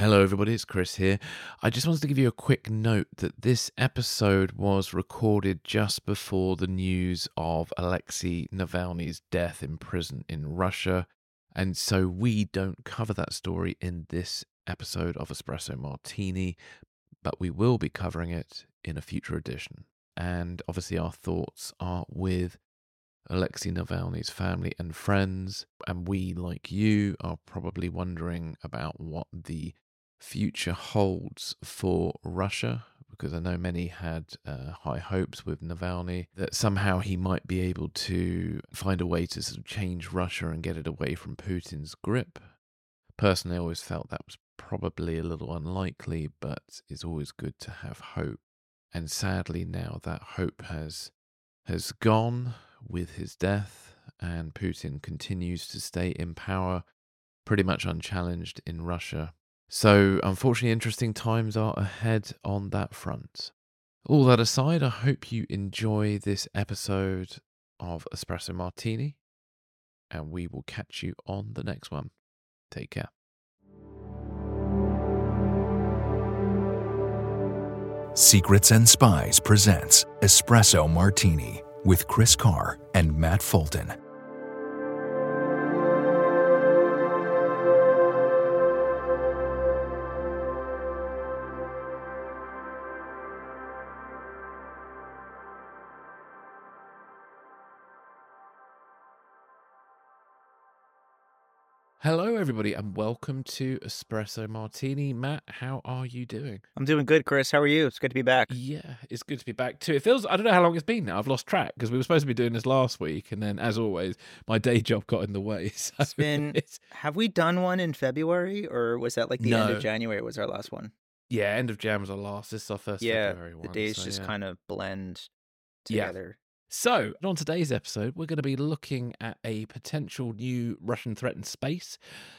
Hello, everybody. It's Chris here. I just wanted to give you a quick note that this episode was recorded just before the news of Alexei Navalny's death in prison in Russia. And so we don't cover that story in this episode of Espresso Martini, but we will be covering it in a future edition. And obviously, our thoughts are with Alexei Navalny's family and friends. And we, like you, are probably wondering about what the future holds for Russia, because I know many had uh, high hopes with Navalny that somehow he might be able to find a way to sort of change Russia and get it away from Putin's grip. Personally, I always felt that was probably a little unlikely, but it's always good to have hope. And sadly, now that hope has has gone with his death, and Putin continues to stay in power pretty much unchallenged in Russia. So, unfortunately, interesting times are ahead on that front. All that aside, I hope you enjoy this episode of Espresso Martini, and we will catch you on the next one. Take care. Secrets and Spies presents Espresso Martini with Chris Carr and Matt Fulton. Hello, everybody, and welcome to Espresso Martini. Matt, how are you doing? I'm doing good, Chris. How are you? It's good to be back. Yeah, it's good to be back too. It feels, I don't know how long it's been now. I've lost track because we were supposed to be doing this last week. And then, as always, my day job got in the way. So It's been. it's- Have we done one in February, or was that like the end of January? Was our last one? yeah, end of Jam was our last. This is our first yeah, February one. the days so just yeah. kind of blend Yeah. together. So, on today's episode, we're going to be looking at a potential new Russian threat in space.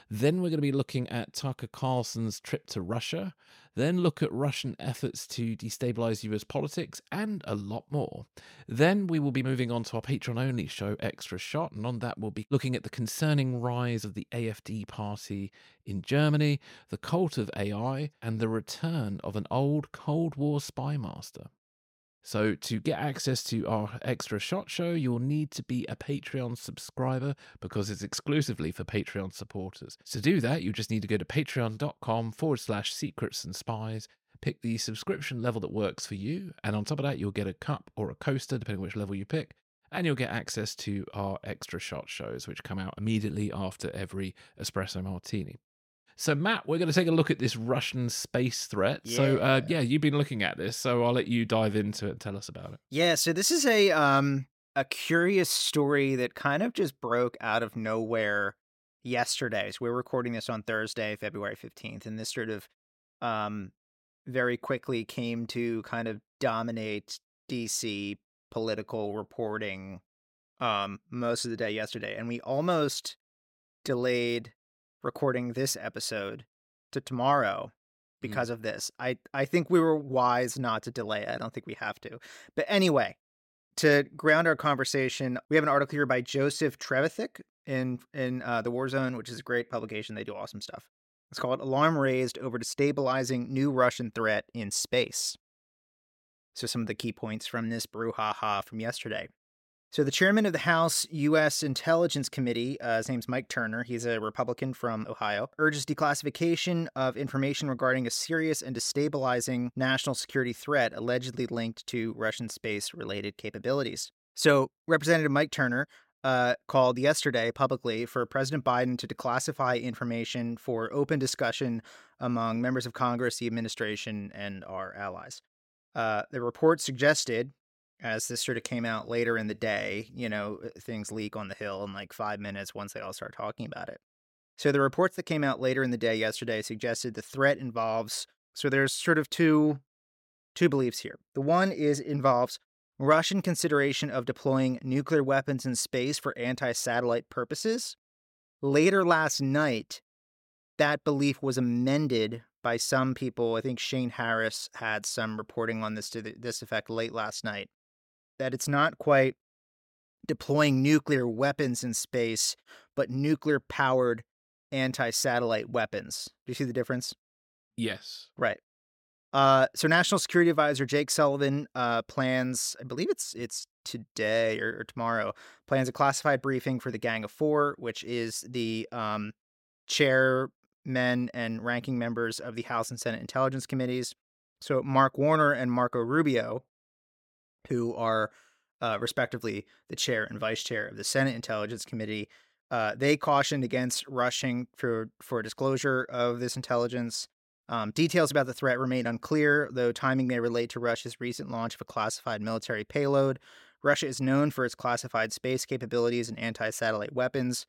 Then, we're going to be looking at Tucker Carlson's trip to Russia. Then, look at Russian efforts to destabilize US politics and a lot more. Then, we will be moving on to our Patreon only show, Extra Shot. And on that, we'll be looking at the concerning rise of the AFD party in Germany, the cult of AI, and the return of an old Cold War spy master. So, to get access to our extra shot show, you'll need to be a Patreon subscriber because it's exclusively for Patreon supporters. To do that, you just need to go to patreon.com forward slash secrets and spies, pick the subscription level that works for you, and on top of that, you'll get a cup or a coaster, depending which level you pick, and you'll get access to our extra shot shows, which come out immediately after every espresso martini. So, Matt, we're going to take a look at this Russian space threat. So, uh, Yeah. yeah, you've been looking at this, so I'll let you dive into it and tell us about it. Yeah. So this is a um a curious story that kind of just broke out of nowhere yesterday. So we're recording this on Thursday, February fifteenth, and this sort of um very quickly came to kind of dominate DC political reporting um most of the day yesterday and we almost delayed recording this episode to tomorrow because of this. I I think we were wise not to delay it. I don't think we have to. But anyway, to ground our conversation, we have an article here by Joseph Trevithick in in uh, the War Zone, which is a great publication. They do awesome stuff. It's called "Alarm Raised Over Destabilizing New Russian Threat in Space." So some of the key points from this brouhaha from yesterday. So the chairman of the House U.S. Intelligence Committee, uh, his name's Mike Turner. He's a Republican from Ohio. Urges declassification of information regarding a serious and destabilizing national security threat allegedly linked to Russian space-related capabilities. So Representative Mike Turner uh, called yesterday publicly for President Biden to declassify information for open discussion among members of Congress, the administration, and our allies. Uh, the report suggested as this sort of came out later in the day, you know, uh, things leak on the Hill in like five minutes once they all start talking about it. So the reports that came out later in the day yesterday suggested the threat involves. So there's sort of two, two beliefs here. The one is involves Russian consideration of deploying nuclear weapons in space for anti-satellite purposes. Later last night, that belief was amended by some people. I think Shane Harris had some reporting on this to th- this effect late last night that it's not quite deploying nuclear weapons in space, but nuclear powered anti satellite weapons. Do you see the difference? Yes. Right. Uh, so National Security Advisor Jake Sullivan uh, plans, I believe it's it's today or, or, tomorrow, plans a classified briefing for the Gang of Four, which is the um, chairmen and ranking members of the House and Senate Intelligence Committees. So Mark Warner and Marco Rubio, who are uh, respectively the chair and vice chair of the Senate Intelligence Committee, uh, they cautioned against rushing for for disclosure of this intelligence. Um, details about the threat remain unclear, though timing may relate to Russia's recent launch of a classified military payload. Russia is known for its classified space capabilities and anti satellite weapons,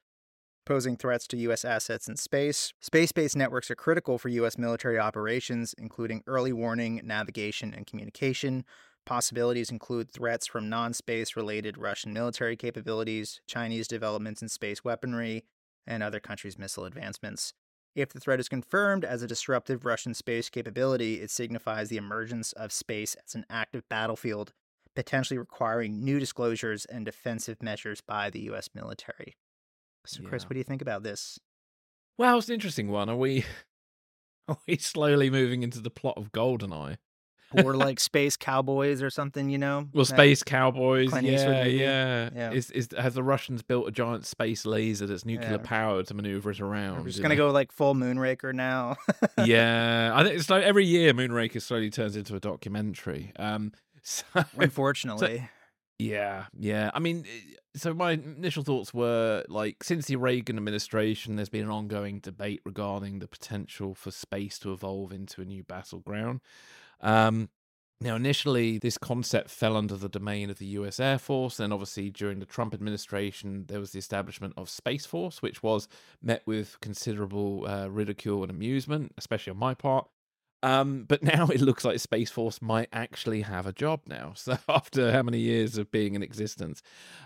posing threats to U.S. assets in space. Space based networks are critical for U.S. military operations, including early warning, navigation, and communication. Possibilities include threats from non space related Russian military capabilities, Chinese developments in space weaponry, and other countries' missile advancements. If the threat is confirmed as a disruptive Russian space capability, it signifies the emergence of space as an active battlefield, potentially requiring new disclosures and defensive measures by the U.S. military. So, Chris, what do you think about this? Well, it's an interesting one. Are we are we slowly moving into the plot of Goldeneye? Or like space cowboys or something, you know? Well, space cowboys, yeah, yeah, Yeah. Is is have the Russians built a giant space laser that's nuclear Yeah. powered to maneuver it around? We're just gonna know? go like full Moonraker now. yeah, I think it's like every year Moonraker slowly turns into a documentary. Um, so Unfortunately, yeah, yeah. I mean, eh, so my initial thoughts were like since the Reagan administration, there's been an ongoing debate regarding the potential for space to evolve into a new battleground. Um, now, initially, this concept fell under the domain of the US Air Force. And obviously, during the Trump administration, there was the establishment of Space Force, which was met with considerable uh, ridicule and amusement, especially on my part. Um, but now it looks like Space Force might actually have a job now. So, after how many years of being in existence?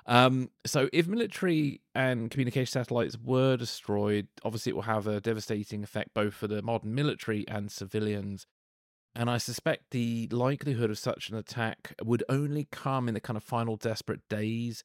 Um, so, if military and communication satellites were destroyed, obviously it will have a devastating effect both for the modern military and civilians. And I suspect the likelihood of such an attack would only come in the kind of final desperate days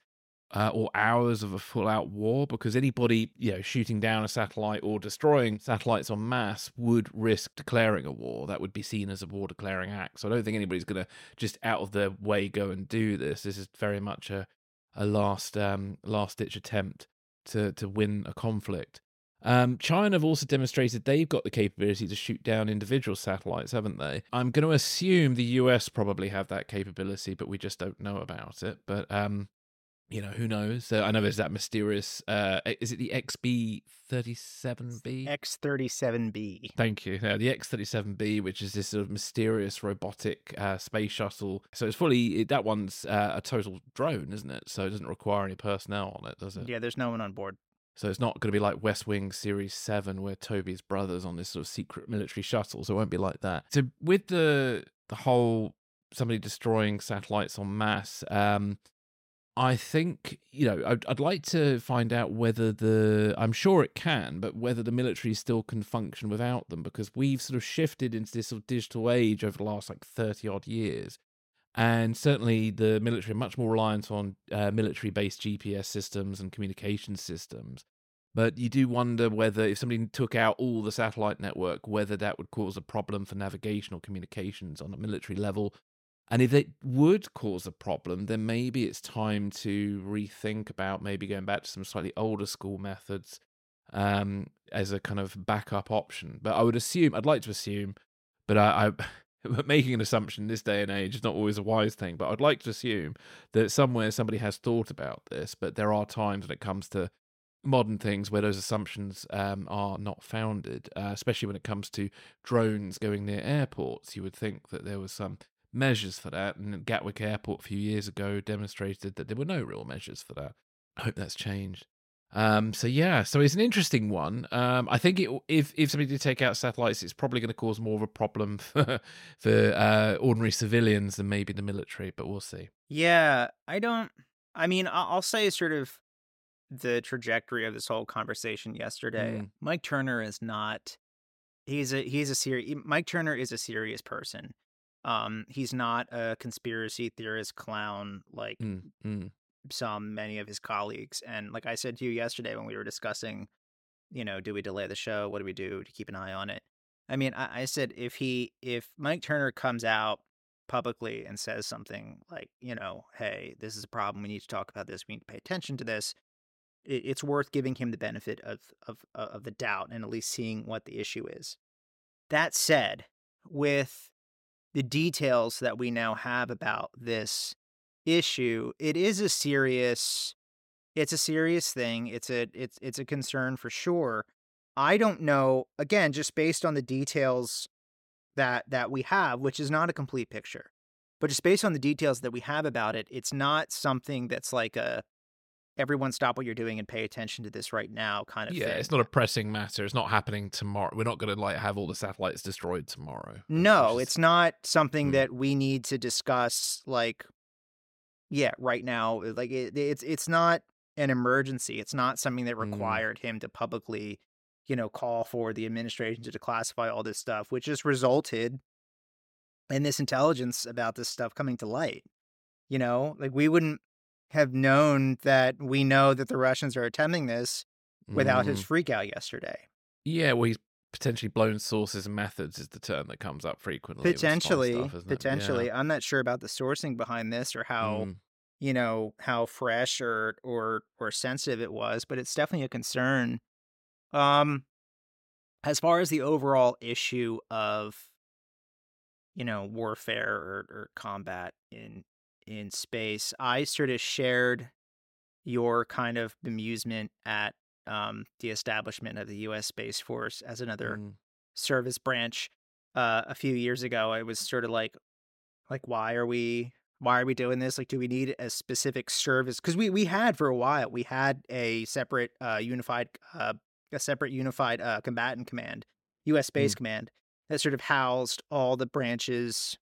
uh, or hours of a full out war because anybody, you know, shooting down a satellite or destroying satellites en masse would risk declaring a war. That would be seen as a war declaring act. So I don't think anybody's going to just out of their way go and do this. This is very much a, a last um, last ditch attempt to, to win a conflict. Um, China have also demonstrated they've got the capability to shoot down individual satellites, haven't they? I'm going to assume the US probably have that capability, but we just don't know about it. But um, you know, who knows? So I know there's that mysterious. Uh, is it the XB37B? X37B. Thank you. Yeah, the X37B, which is this sort of mysterious robotic uh, space shuttle. So it's fully that one's uh, a total drone, isn't it? So it doesn't require any personnel on it, does it? Yeah, there's no one on board. So it's not going to be like West Wing Series 7 where Toby's brothers on this sort of secret military shuttle. So it won't be like that. So with the the whole somebody destroying satellites en masse, um, I think, you know, I'd, I'd like to find out whether the, I'm sure it can, but whether the military still can function without them because we've sort of shifted into this sort of digital age over the last like 30 odd years. And certainly the military are much more reliant on uh, military based GPS systems and communication systems. But you do wonder whether if somebody took out all the satellite network, whether that would cause a problem for navigation or communications on a military level. And if it would cause a problem, then maybe it's time to rethink about maybe going back to some slightly older school methods um, as a kind of backup option. But I would assume, I'd like to assume, but I, I but making an assumption this day and age is not always a wise thing. But I'd like to assume that somewhere somebody has thought about this. But there are times when it comes to modern things where those assumptions um, are not founded, uh, especially when it comes to drones going near airports. You would think that there was some measures for that, and Gatwick Airport a few years ago demonstrated that there were no real measures for that. I hope that's changed. Um, so yeah, so it's an interesting one. Um, I think it, if if somebody did take out satellites, it's probably going to cause more of a problem for for uh, ordinary civilians than maybe the military. But we'll see. Yeah, I don't. I mean, I'll say sort of the trajectory of this whole conversation yesterday. Mm. Mike Turner is not. He's a he's a serious. Mike Turner is a serious person. Um, he's not a conspiracy theorist clown like Mm, mm, some many of his colleagues. And like I said to you yesterday when we were discussing, you know, do we delay the show? What do we do to keep an eye on it? I mean, I, I said if he if Mike Turner comes out publicly and says something like, you know, hey, this is a problem. We need to talk about this. We need to pay attention to this. It, it's worth giving him the benefit of, of of the doubt and at least seeing what the issue is. That said, with the details that we now have about this issue, it is a serious it's a serious thing. It's a it's it's a concern for sure. I don't know again just based on the details that that we have, which is not a complete picture. But just based on the details that we have about it, it's not something that's like a everyone stop what you're doing and pay attention to this right now kind of yeah, thing. it's not a pressing matter. It's not happening tomorrow. We're not going to like have all the satellites destroyed tomorrow. No, is- it's not something Mm. that we need to discuss like yeah, right now. Like it, it's it's not an emergency. It's not something that Mm. required him to publicly, you know, call for the administration to declassify all this stuff, which just resulted in this intelligence about this stuff coming to light. You know, like we wouldn't have known that we know that the Russians are attempting this without his Mm. freak out yesterday. Yeah, well, he's potentially blown sources and methods is the term that comes up frequently. Potentially, stuff, isn't? Yeah. potentially. I'm not sure about the sourcing behind this or how Mm. you know how fresh or or or sensitive it was, but it's definitely a concern. Um, as far as the overall issue of you know warfare or, or combat in in space, I sort of shared your kind of bemusement at um, the establishment of the U.S. Space Force as another Mm. service branch uh, a few years ago. I was sort of like, like, why are we, why are we doing this? Like, do we need a specific service? Because we we had for a while, we had a separate uh, unified, uh, a separate unified uh, combatant command, U.S. Space Command, that sort of housed all the branches.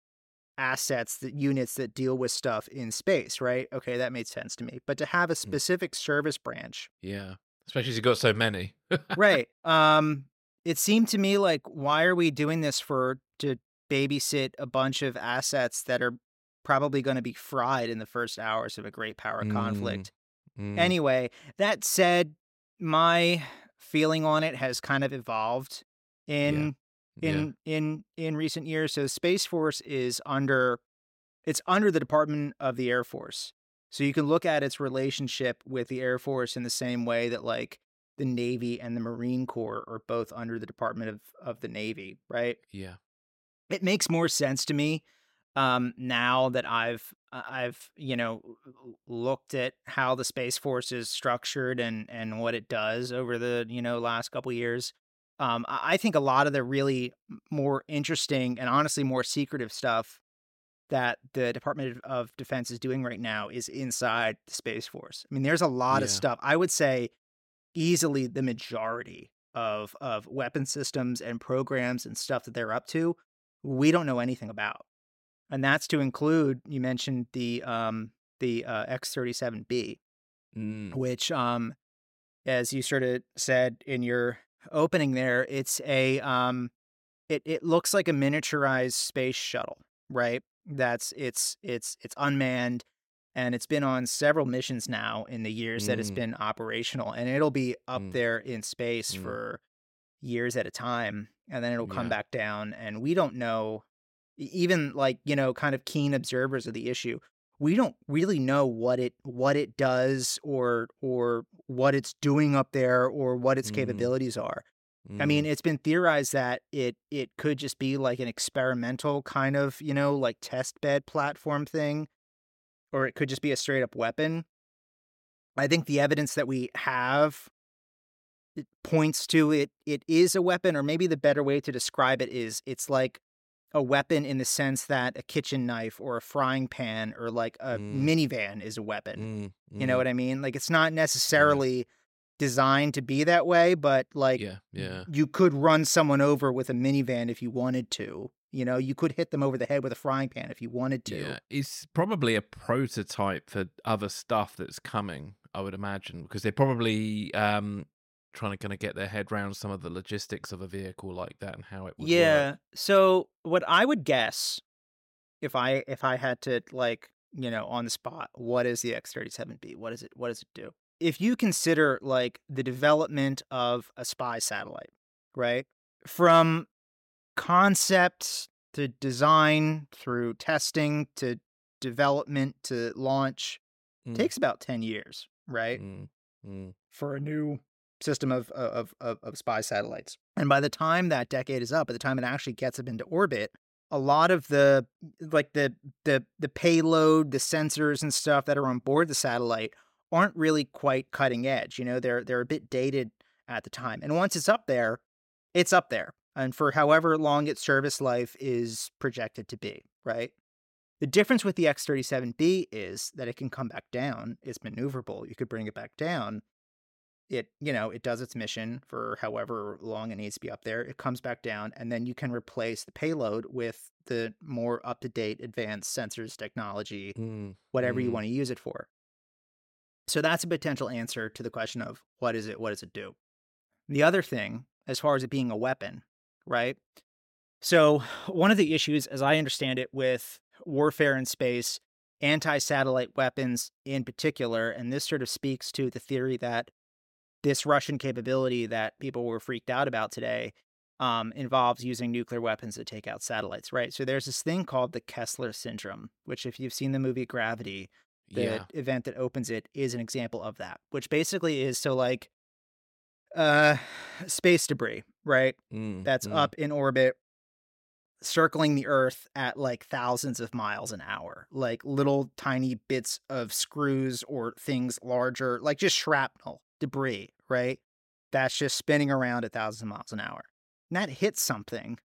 Assets, that units that deal with stuff in space, right? Okay, that made sense to me. But to have a specific service branch Yeah, especially as you got so many. right. Um, it seemed to me like why are we doing this for to babysit a bunch of assets that are probably going to be fried in the first hours of a great power Mm, conflict. Mm. Anyway, that said, my feeling on it has kind of evolved in Yeah. in in in recent years. So Space Force is under it's under the Department of the Air Force. So you can look at its relationship with the Air Force in the same way that like the Navy and the Marine Corps are both under the Department of, of the Navy, right? yeah. It makes more sense to me um, now that I've uh, I've you know looked at how the Space Force is structured and and what it does over the you know last couple years. Um, I I think a lot of the really more interesting and honestly more secretive stuff that the Department of Defense is doing right now is inside the Space Force. I mean, there's a lot of stuff. I would say easily the majority of of weapon systems and programs and stuff that they're up to, we don't know anything about. And that's to include you mentioned the um the uh, X37B, Mm. which um as you sort of said in your opening there, it's a um it it looks like a miniaturized space shuttle, right? That's it's it's it's unmanned and it's been on several missions now in the years that it's been operational and it'll be up Mm. there in space Mm. for years at a time and then it'll come Yeah. back down and we don't know even like you know kind of keen observers of the issue we don't really know what it what it does or or what it's doing up there or what its Mhm. capabilities are I mean, Mm. it's been theorized that it it could just be like an experimental kind of, you know, like test bed platform thing, or it could just be a straight up weapon. I think the evidence that we have it points to it it is a weapon, or maybe the better way to describe it is it's like a weapon in the sense that a kitchen knife or a frying pan or like a Mm. minivan is a weapon. Mm. You know Mm. what I mean? Like it's not necessarily designed to be that way, but like yeah, yeah. you could run someone over with a minivan if you wanted to. You know, you could hit them over the head with a frying pan if you wanted to. Yeah, it's probably a prototype for other stuff that's coming. I would imagine because they're probably um, trying to kind of get their head around some of the logistics of a vehicle like that and how it would Yeah. work. So what I would guess if I if I had to like, you know, on the spot, what is the X37B? What is it what does it do? If you consider like the development of a spy satellite, right? From concept to design through testing to development to launch Mm. takes about 10 years, right? Mm, mm. For a new system of, of, of, of spy satellites. And by the time that decade is up, by the time it actually gets up into orbit, a lot of the like the the the payload, the sensors and stuff that are on board the satellite aren't really quite cutting edge. You know, they're they're a bit dated at the time. And once it's up there, it's up there. And for however long its service life is projected to be, right? The difference with the X37B is that it can come back down. It's maneuverable. You could bring it back down. It, you know, it does its mission for however long it needs to be up there. It comes back down, and then you can replace the payload with the more up to date advanced sensors technology, Mm. whatever you Mm. want to use it for. So that's a potential answer to the question of what is it? What does it do? The other thing, as far as it being a weapon, right? So, one of the issues, as I understand it, with warfare in space, anti satellite weapons in particular, and this sort of speaks to the theory that this Russian capability that people were freaked out about today um, involves using nuclear weapons to take out satellites, right? So, there's this thing called the Kessler syndrome, which, if you've seen the movie Gravity, the Yeah. event that opens it is an example of that, which basically is so like uh space debris, right? Mm, That's mm. up in orbit circling the earth at like thousands of miles an hour. Like little tiny bits of screws or things larger, like just shrapnel, debris, right? That's just spinning around at thousands of miles an hour. And that hits something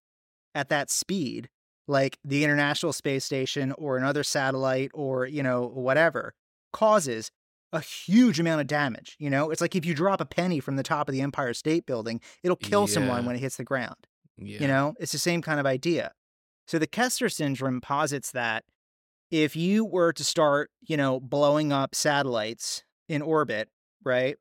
at that speed, like the International Space Station or another satellite or, you know, whatever, causes a huge amount of damage. You know, it's like if you drop a penny from the top of the Empire State Building, it'll kill someone when it hits the ground. Yeah. You know, it's the same kind of idea. So the Kessler syndrome posits that if you were to start, you know, blowing up satellites in orbit, right?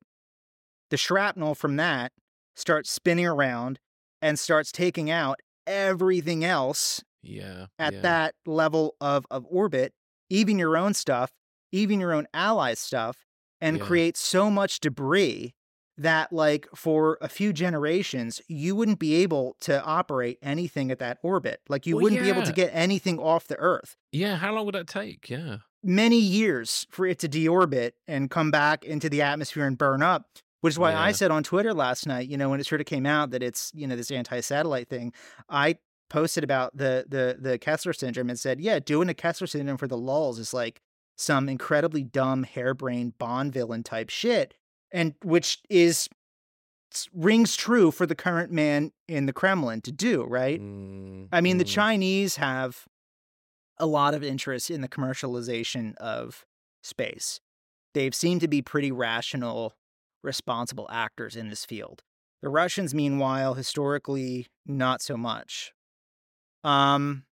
The shrapnel from that starts spinning around and starts taking out everything else Yeah. at yeah. that level of, of orbit, even your own stuff, even your own allies' stuff, and Yeah. create so much debris that, like, for a few generations, you wouldn't be able to operate anything at that orbit. Like, you Well, wouldn't be able to get anything off the Earth. Yeah. How long would that take? Yeah. Many years for it to deorbit and come back into the atmosphere and burn up. Which is why I said on Twitter last night, you know, when it sort of came out that it's, you know, this anti-satellite thing, I posted about the the the Kessler syndrome and said, yeah, doing a Kessler syndrome for the lulls is like some incredibly dumb, harebrained Bond villain type shit, and which is rings true for the current man in the Kremlin to do, right? Mm, I mean, the mm. Chinese have a lot of interest in the commercialization of space. They've seemed to be pretty rational, responsible actors in this field. The Russians, meanwhile, historically, not so much. Um,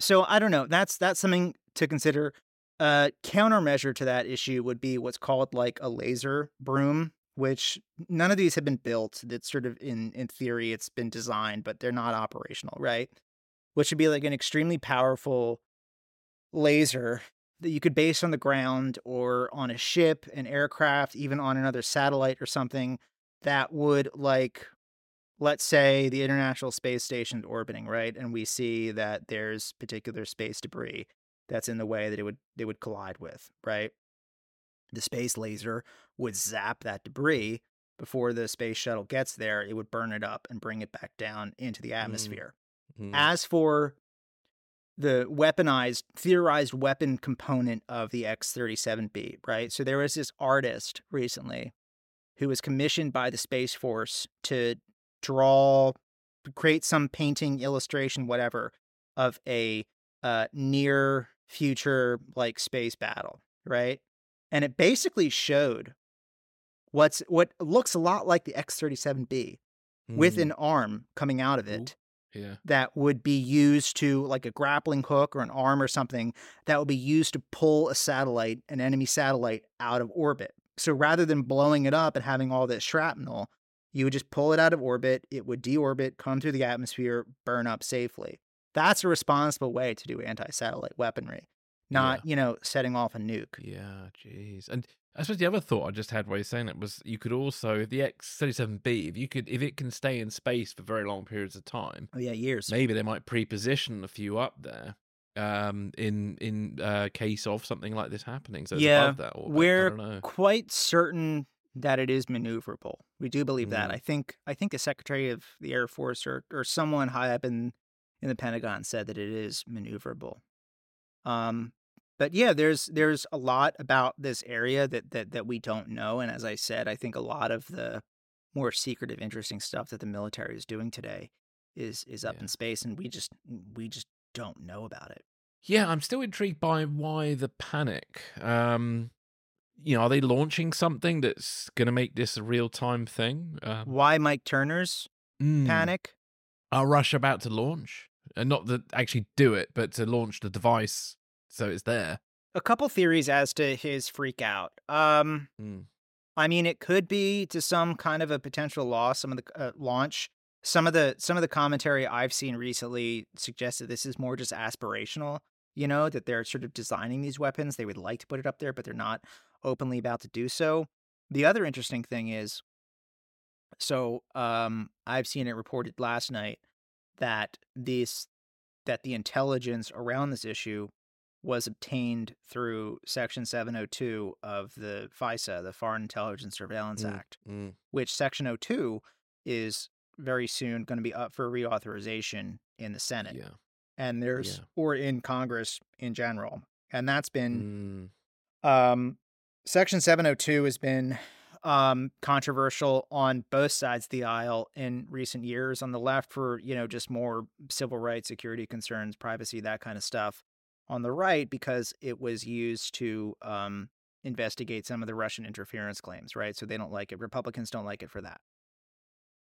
so I don't know. That's that's something to consider. A countermeasure to that issue would be what's called like a laser broom, which none of these have been built. That's sort of in in theory, it's been designed, but they're not operational, right? Which would be like an extremely powerful laser that you could base on the ground or on a ship, an aircraft, even on another satellite or something that would like let's say the International Space Station's orbiting, right? And we see that there's particular space debris that's in the way that it would they would collide with, right? The space laser would zap that debris before the space shuttle gets there, it would burn it up and bring it back down into the atmosphere. Mm. As for the weaponized, theorized weapon component of the X 37B, right? So there was this artist recently who was commissioned by the Space Force to draw, create some painting, illustration, whatever, of a uh, near future like space battle, right? And it basically showed what's what looks a lot like the X 37B with Mm. an arm coming out of it Yeah. that would be used to like a grappling hook or an arm or something that would be used to pull a satellite, an enemy satellite out of orbit. So rather than blowing it up and having all this shrapnel, you would just pull it out of orbit, it would deorbit, come through the atmosphere, burn up safely. That's a responsible way to do anti-satellite weaponry. not you know setting off a nuke. Yeah, jeez. And I suppose the other thought I just had while you're saying that was you could also the X thirty seven B, if you could if it can stay in space for very long periods of time, Oh yeah, years. maybe they might pre-position a few up there um in in uh case of something like this happening so Yeah, above that or I- I We're quite certain that it is maneuverable. We do believe that. Mm. I think I think a secretary of the Air Force or or someone high up in in the Pentagon said that it is maneuverable. Um but yeah, there's there's a lot about this area that that that we don't know and as I said, I think a lot of the more secretive interesting stuff that the military is doing today is is up Yeah. in space and we just we just don't know about it. yeah i'm still intrigued by why the panic um you know are they launching something that's going to make this a real-time thing um, Why Mike Turner's mm, panic? are russia about to launch and not to actually do it but to launch the device so it's there a couple theories as to his freak out. Um, Mm. I mean, it could be to some kind of a potential loss. Some of the uh, launch, some of the some of the commentary I've seen recently suggests that this is more just aspirational. You know, that they're sort of designing these weapons. They would like to put it up there, but they're not openly about to do so. The other interesting thing is, so um, I've seen it reported last night that this that the intelligence around this issue was obtained through Section 702 of the FISA, the Foreign Intelligence Surveillance Mm. Act, Mm. which Section 02 is very soon going to be up for reauthorization in the Senate yeah and there's Yeah. or in Congress in general. And that's been Mm. um, Section 702 has been um, controversial on both sides of the aisle in recent years. On the left, for you know just more civil rights, security concerns, privacy, that kind of stuff. On the right, because it was used to um, investigate some of the Russian interference claims, right? So they don't like it. Republicans don't like it for that.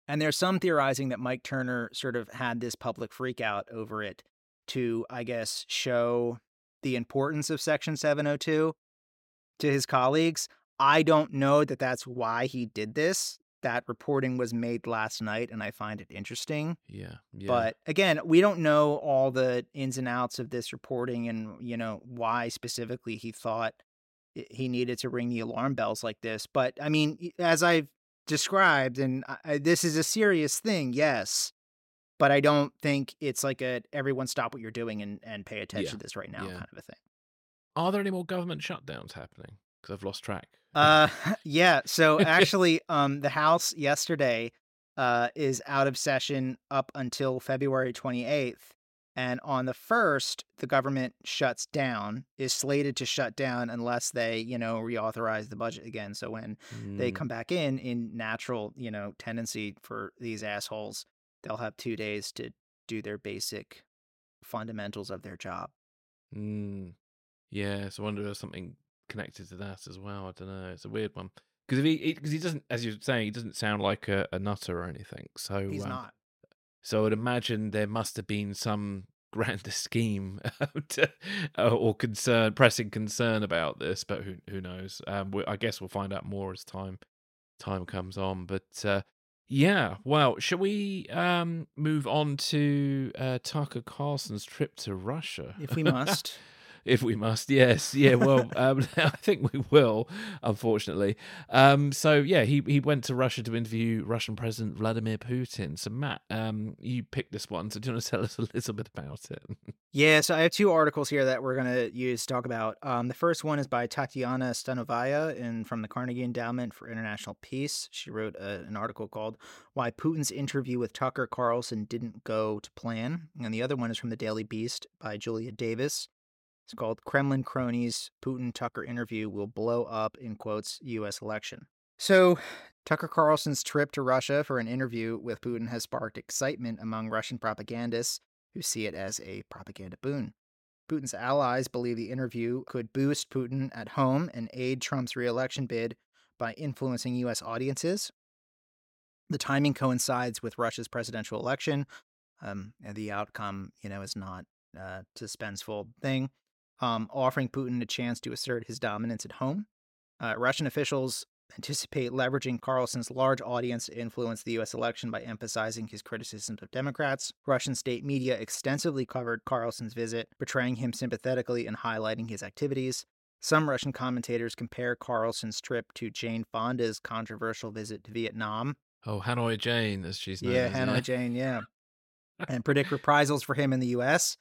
And there's some theorizing that Mike Turner sort of had this public freakout over it to, I guess, show the importance of Section 702 to his colleagues. I don't know that that's why he did this. That reporting was made last night, and I find it interesting. yeah yeah But again, we don't know all the ins and outs of this reporting and, you know, why specifically he thought he needed to ring the alarm bells like this. But I mean, as I've described, and I, this is a serious thing, yes. But I don't think it's like a everyone stop what you're doing and, and pay attention Yeah, to this right now yeah. kind of a thing. Are there any more government shutdowns happening because i've lost track Uh, yeah. So actually, um, the House yesterday, uh, is out of session up until February 28th. And on the first, the government shuts down, is slated to shut down unless they, you know, reauthorize the budget again. So when they Mm. come back in, in natural, you know, tendency for these assholes, they'll have two days to do their basic fundamentals of their job. Mm. Yeah, so I wonder if there's something connected to that as well. I don't know. It's a weird one because if he because he, doesn't, as you're saying, he doesn't sound like a, a nutter or anything. So He's um, not. So I'd imagine there must have been some grander scheme to, uh, or concern, pressing concern about this. But who who knows? Um, we, I guess we'll find out more as time time comes on. But uh, yeah, well, shall we um, move on to uh, Tucker Carlson's trip to Russia? If we must. If we must, yes, yeah. Well, um, I think we will, unfortunately. Um, so yeah, he he went to Russia to interview Russian President Vladimir Putin. So Matt, um, you picked this one. So do you want to tell us a little bit about it? Yeah, so I have two articles here that we're going to use to talk about. Um, the first one is by Tatiana Stanovaya and from the Carnegie Endowment for International Peace. She wrote a, an article called "Why Putin's Interview with Tucker Carlson Didn't Go to Plan," and the other one is from the Daily Beast by Julia Davis. It's called "Kremlin Cronies: Putin Tucker Interview Will Blow Up in Quotes U.S. Election." So. Tucker Carlson's trip to Russia for an interview with Putin has sparked excitement among Russian propagandists who see it as a propaganda boon. Putin's allies believe the interview could boost Putin at home and aid Trump's reelection bid by influencing U.S. audiences. The timing coincides with Russia's presidential election, um, and the outcome, you know, is not a suspenseful thing, um, offering Putin a chance to assert his dominance at home. Uh, Russian officials anticipate leveraging Carlson's large audience to influence the U.S. election by emphasizing his criticisms of Democrats. Russian state media extensively covered Carlson's visit, portraying him sympathetically and highlighting his activities. Some Russian commentators compare Carlson's trip to Jane Fonda's controversial visit to Vietnam. Oh, Hanoi Jane, as she's known. Yeah, Hanoi Jane, yeah. and predict reprisals for him in the U.S.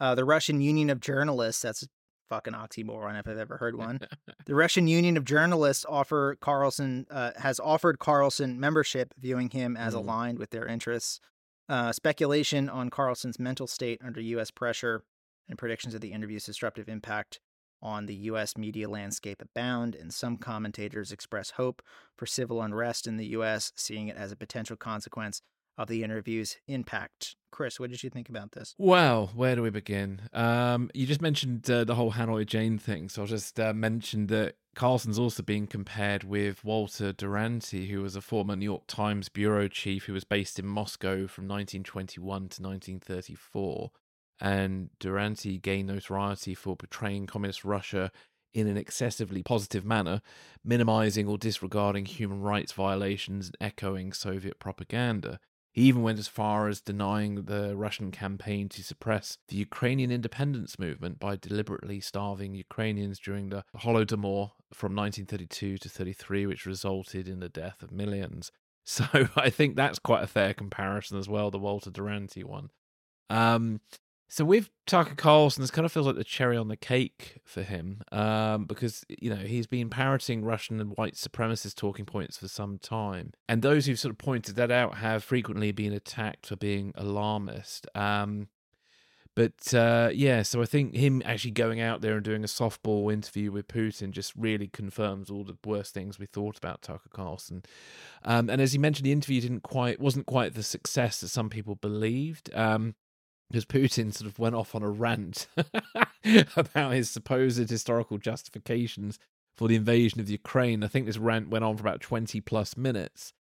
Uh, the Russian Union of Journalists, that's a fucking oxymoron if I've ever heard one. the Russian Union of Journalists offer Carlson uh, has offered Carlson membership, viewing him as Mm. aligned with their interests. Uh, speculation on Carlson's mental state under U.S. pressure and predictions of the interview's disruptive impact on the U.S. media landscape abound, and some commentators express hope for civil unrest in the U.S., seeing it as a potential consequence of the interview's impact. Chris, what did you think about this? Well, where do we begin? Um, you just mentioned uh, the whole Hanoi Jane thing, so I'll just uh, mention that Carlson's also being compared with Walter Duranty, who was a former New York Times bureau chief who was based in Moscow from 1921 to 1934. And Duranty gained notoriety for portraying communist Russia in an excessively positive manner, minimizing or disregarding human rights violations and echoing Soviet propaganda. He even went as far as denying the Russian campaign to suppress the Ukrainian independence movement by deliberately starving Ukrainians during the Holodomor from 1932 to 33, which resulted in the death of millions. So I think that's quite a fair comparison as well, the Walter Duranty one. Um, so with Tucker Carlson, this kind of feels like the cherry on the cake for him, um, because you know he's been parroting Russian and white supremacist talking points for some time, and those who've sort of pointed that out have frequently been attacked for being alarmist. Um, but uh, yeah, so I think him actually going out there and doing a softball interview with Putin just really confirms all the worst things we thought about Tucker Carlson. Um, and as he mentioned, the interview didn't quite wasn't quite the success that some people believed. Um, because Putin sort of went off on a rant about his supposed historical justifications for the invasion of Ukraine. I think this rant went on for about 20 plus minutes.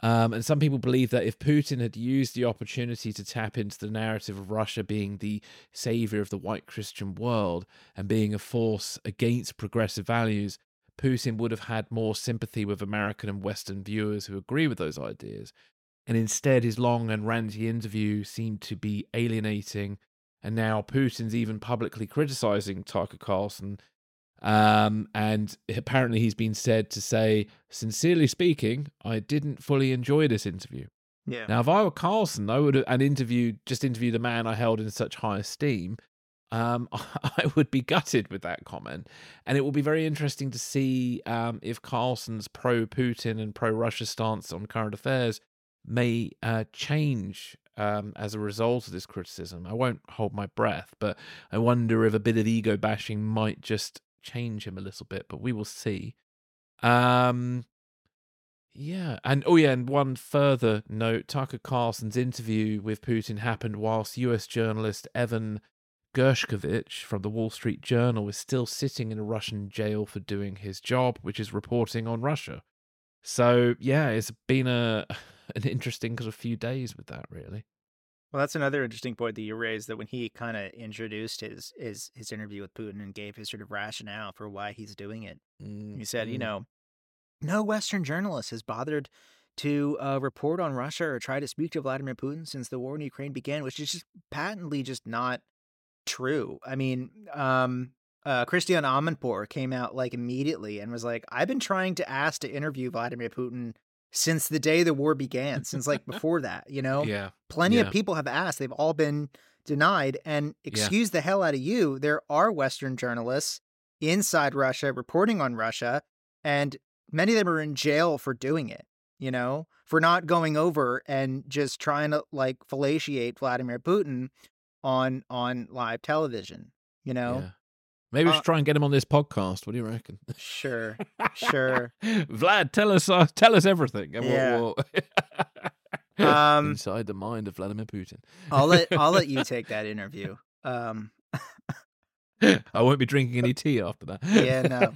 Um, and some people believe that if Putin had used the opportunity to tap into the narrative of Russia being the savior of the white Christian world and being a force against progressive values, Putin would have had more sympathy with American and Western viewers who agree with those ideas. And instead, his long and ranty interview seemed to be alienating. And now Putin's even publicly criticizing Tucker Carlson. Um, and apparently, he's been said to say, sincerely speaking, I didn't fully enjoy this interview. Yeah. Now, if I were Carlson, I would have and interviewed just interviewed the man I held in such high esteem. Um, I would be gutted with that comment, and it will be very interesting to see um, if Carlson's pro-Putin and pro-Russia stance on current affairs may uh, change um, as a result of this criticism. I won't hold my breath, but I wonder if a bit of ego bashing might just change him a little bit. But we will see. Um, yeah, and oh yeah, and one further note: Tucker Carlson's interview with Putin happened whilst U.S. journalist Evan Gershkovich from the Wall Street Journal was still sitting in a Russian jail for doing his job, which is reporting on Russia. So yeah, it's been a an interesting kind of few days with that, really. Well, that's another interesting point that you raised that when he kind of introduced his his his interview with Putin and gave his sort of rationale for why he's doing it, he said, you Mm. know, no Western journalist has bothered to uh, report on Russia or try to speak to Vladimir Putin since the war in Ukraine began, which is just patently just not true. I mean, um, uh, Christiane Amanpour came out like immediately and was like, I've been trying to ask to interview Vladimir Putin since the day the war began, since like before that, you know? yeah, Plenty Yeah. of people have asked. They've all been denied. And excuse the hell out of you, there are Western journalists inside Russia reporting on Russia, and many of them are in jail for doing it, you know, for not going over and just trying to like fellatiate Vladimir Putin on on live television, you know? yeah. Maybe we Uh, should try and get him on this podcast. What do you reckon? Sure. Sure. Vlad, tell us, uh, tell us everything. And we'll- Yeah. we'll- Um, inside the mind of Vladimir Putin. I'll let I'll let you take that interview. Um I won't be drinking any tea after that. Yeah, no.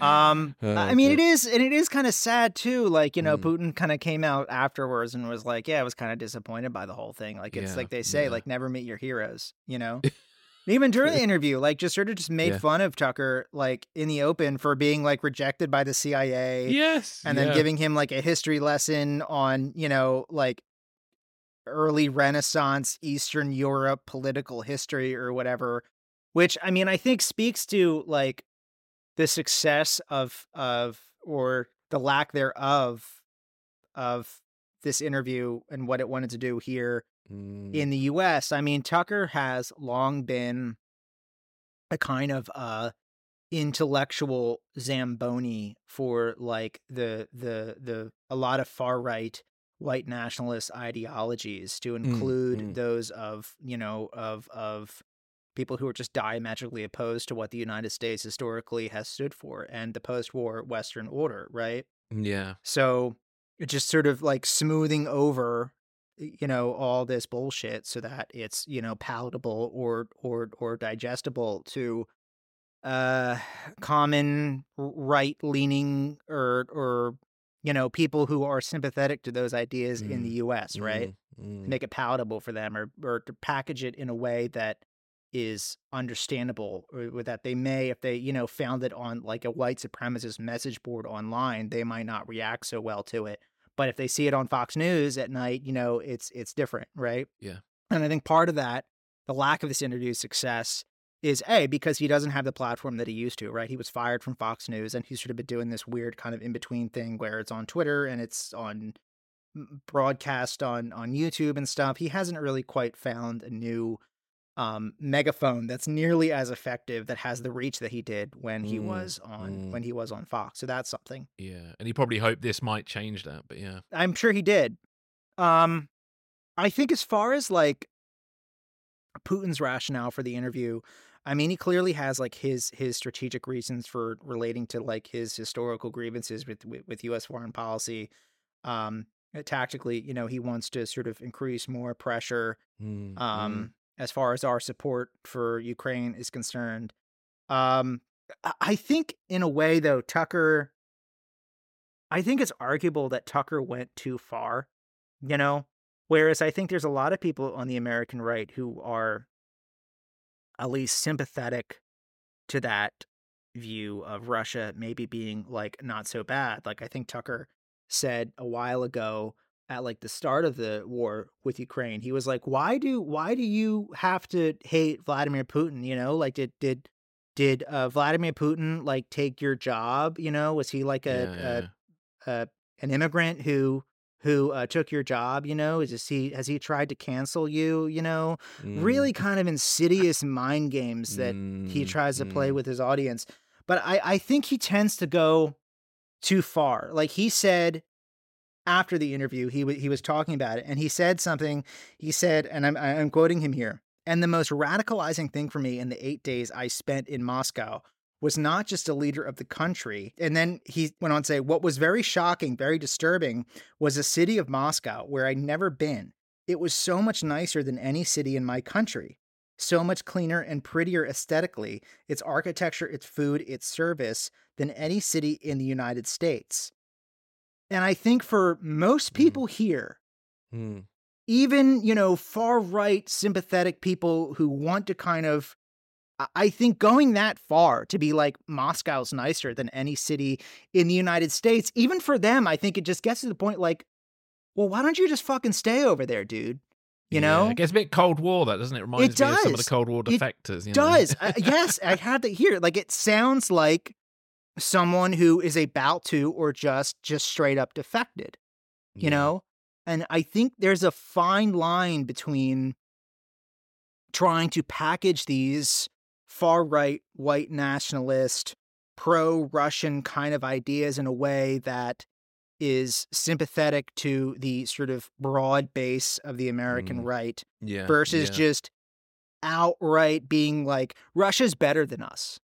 Um, Oh, I mean, it good. is, and it is kind of sad too. Like, you know, Mm. Putin kind of came out afterwards and was like, "Yeah, I was kind of disappointed by the whole thing." Like, it's Yeah, like they say, yeah. like, never meet your heroes. You know, Even during the interview, like just sort of just made Yeah. fun of Tucker, like in the open for being like rejected by the CIA. Yes. and then yeah. giving him like a history lesson on you know like early renaissance eastern europe political history or whatever which i mean i think speaks to like the success of of or the lack thereof of this interview and what it wanted to do here Mm, in the US. I mean, Tucker has long been a kind of uh intellectual zamboni for like the the the a lot of far right white nationalist ideologies to include mm. those of, you know, of of people who are just diametrically opposed to what the United States historically has stood for and the post-war western order, right? yeah. So it's just sort of like smoothing over, you know, all this bullshit so that it's, you know, palatable or or or digestible to uh common right leaning or or you know, people who are sympathetic to those ideas in the US, right? Mm, mm. Make it palatable for them or or to package it in a way that is understandable or or that they may if they you know found it on like a white supremacist message board online they might not react so well to it but if they see it on fox news at night you know it's it's different right? Yeah. and i think part of that the lack of this interview's success is a because he doesn't have the platform that he used to right? He was fired from fox news and he's sort of been doing this weird kind of in between thing where it's on twitter and it's on broadcast on on youtube and stuff. He hasn't really quite found a new um, megaphone that's nearly as effective that has the reach that he did when he Mm, was on mm. when he was on Fox. So that's something. Yeah. And he probably hoped this might change that, but yeah. I'm sure he did. Um, I think as far as like Putin's rationale for the interview, I mean, he clearly has like his his strategic reasons for relating to like his historical grievances with with, with U.S. foreign policy. Um, tactically, you know, he wants to sort of increase more pressure Mm, mm. um, as far as our support for Ukraine is concerned. Um, I- think, in a way, though, Tucker, I think it's arguable that Tucker went too far, you know? Whereas I think there's a lot of people on the American right who are at least sympathetic to that view of Russia maybe being like not so bad. Like, I think Tucker said a while ago at like the start of the war with Ukraine. He was like, "Why do why do you have to hate Vladimir Putin? You know, like did did did uh, Vladimir Putin like take your job? You know, was he like a, yeah, a, a an immigrant who who uh, took your job? You know, is he has he tried to cancel you? You know, Mm, really kind of insidious mind games that he mm, tries to play mm. with his audience. But I, I think he tends to go too far. Like he said after the interview, he w- he was talking about it, and he said something. He said, and I'm I'm quoting him here. And the most radicalizing thing for me in the eight days I spent in Moscow was not just a leader of the country. And then he went on to say, what was very shocking, very disturbing, was a city of Moscow where I'd never been. It was so much nicer than any city in my country so much cleaner and prettier aesthetically, its architecture, its food, its service, than any city in the United States. And I think for most people here, Mm, even, you know, far right sympathetic people who want to kind of I- think going that far to be like Moscow's nicer than any city in the United States, even for them, I think it just gets to the point like, well, why don't you just fucking stay over there, dude? You yeah, know? it gets a bit Cold War, that doesn't it? Reminds me of some of the. Cold War It defectors. You know? does. Uh, yes, I had to hear. Like it sounds like someone who is about to or just just straight up defected, you Yeah. know? And I think there's a fine line between trying to package these far right white nationalist pro Russian kind of ideas in a way that is sympathetic to the sort of broad base of the American Mm. right yeah, versus yeah. just outright being like Russia's better than us.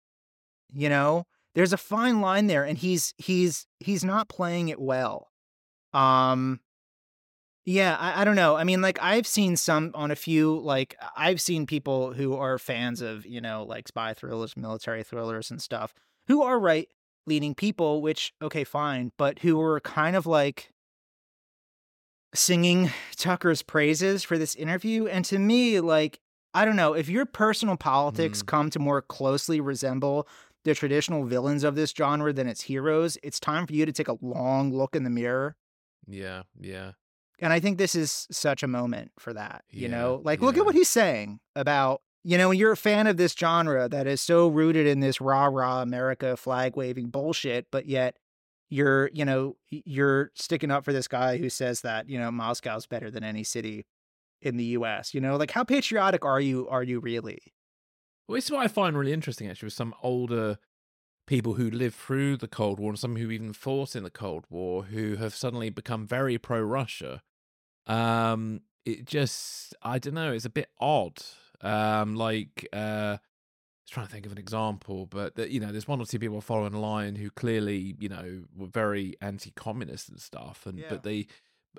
You know, there's a fine line there and he's he's he's not playing it well. Um yeah, I, I don't know. I mean, like I've seen some on a few like I've seen people who are fans of, you know, like spy thrillers, military thrillers and stuff, who are right leaning people, which okay, fine, but who were kind of like singing Tucker's praises for this interview. And to me, like, I don't know if your personal politics Mm. come to more closely resemble the traditional villains of this genre than its heroes. It's time for you to take a long look in the mirror. Yeah, yeah. And I think this is such a moment for that. You Yeah, know, like look at what he's saying about, you know, when you're a fan of this genre that is so rooted in this rah rah America flag waving bullshit, but yet you're, you know, you're sticking up for this guy who says that, you know, Moscow's better than any city in the US. You know, like how patriotic are you are you really? Well, this is what I find really interesting, actually, with some older people who lived through the Cold War and some who even fought in the Cold War who have suddenly become very pro Russia. Um, it just, I don't know, it's a bit odd. Um, like, uh, I was trying to think of an example, but that you know, there's one or two people following a line who clearly, you know, were very anti-communist and stuff, and Yeah. but they,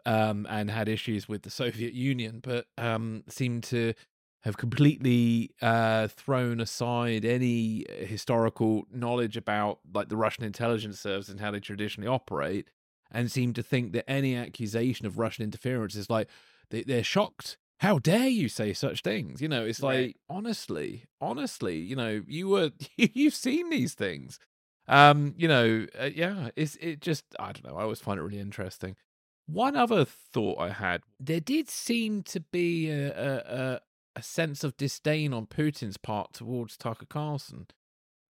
um, and had issues with the Soviet Union, but um, seemed to have completely uh, thrown aside any uh, historical knowledge about like the Russian intelligence service and how they traditionally operate, and seem to think that any accusation of Russian interference is like they, they're shocked. How dare you say such things? You know, it's like honestly, honestly, you know, you were you've seen these things. Um, you know, uh, yeah, it's it just I don't know. I always find it really interesting. One other thought I had: there did seem to be a, a, a, sense of disdain on Putin's part towards Tucker Carlson,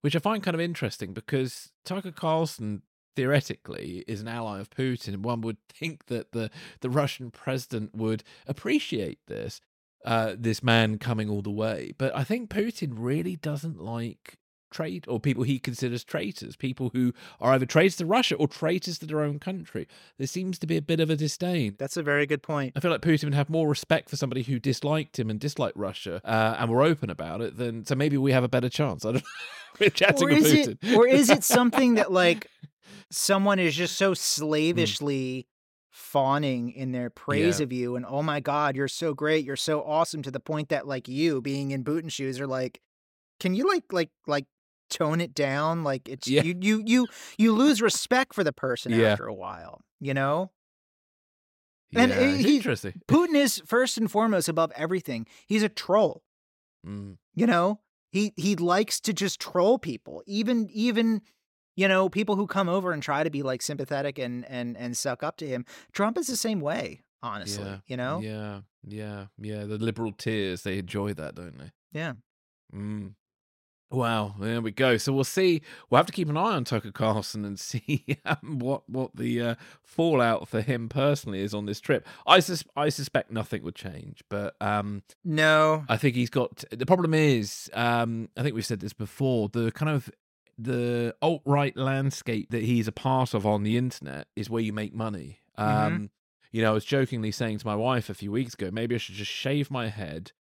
which I find kind of interesting because Tucker Carlson theoretically is an ally of Putin, one would think that the the Russian president would appreciate this. Uh, this man coming all the way, but I think Putin really doesn't like trade or people he considers traitors, people who are either traitors to Russia or traitors to their own country. There seems to be a bit of a disdain. That's a very good point. I feel like Putin would have more respect for somebody who disliked him and disliked Russia uh, and were open about it than so maybe we have a better chance. I don't know. We're chatting Or with is Putin. it or is it something that like someone is just so slavishly fawning in their praise Yeah. of you and oh my god, you're so great, you're so awesome to the point that like you being in Putin's shoes are like, can you like like like tone it down? Like it's Yeah. you you you you lose respect for the person Yeah. after a while, you know? and, uh, it's he- interesting. Putin is first and foremost above everything. He's a troll. Mm, you know he he likes to just troll people even even you know people who come over and try to be like sympathetic and and and suck up to him trump is the same way honestly yeah, you know Yeah, yeah, yeah. The liberal tears, they enjoy that, don't they? yeah Mm. Wow, there we go. So we'll see. We'll have to keep an eye on Tucker Carlson and see um, what what the uh, fallout for him personally is on this trip. I sus- I suspect nothing would change, but um, no I think he's got. The problem is, um, I think we've said this before. The kind of the alt right landscape that he's a part of on the internet is where you make money. Um, Mhm. You know, I was jokingly saying to my wife a few weeks ago, maybe I should just shave my head,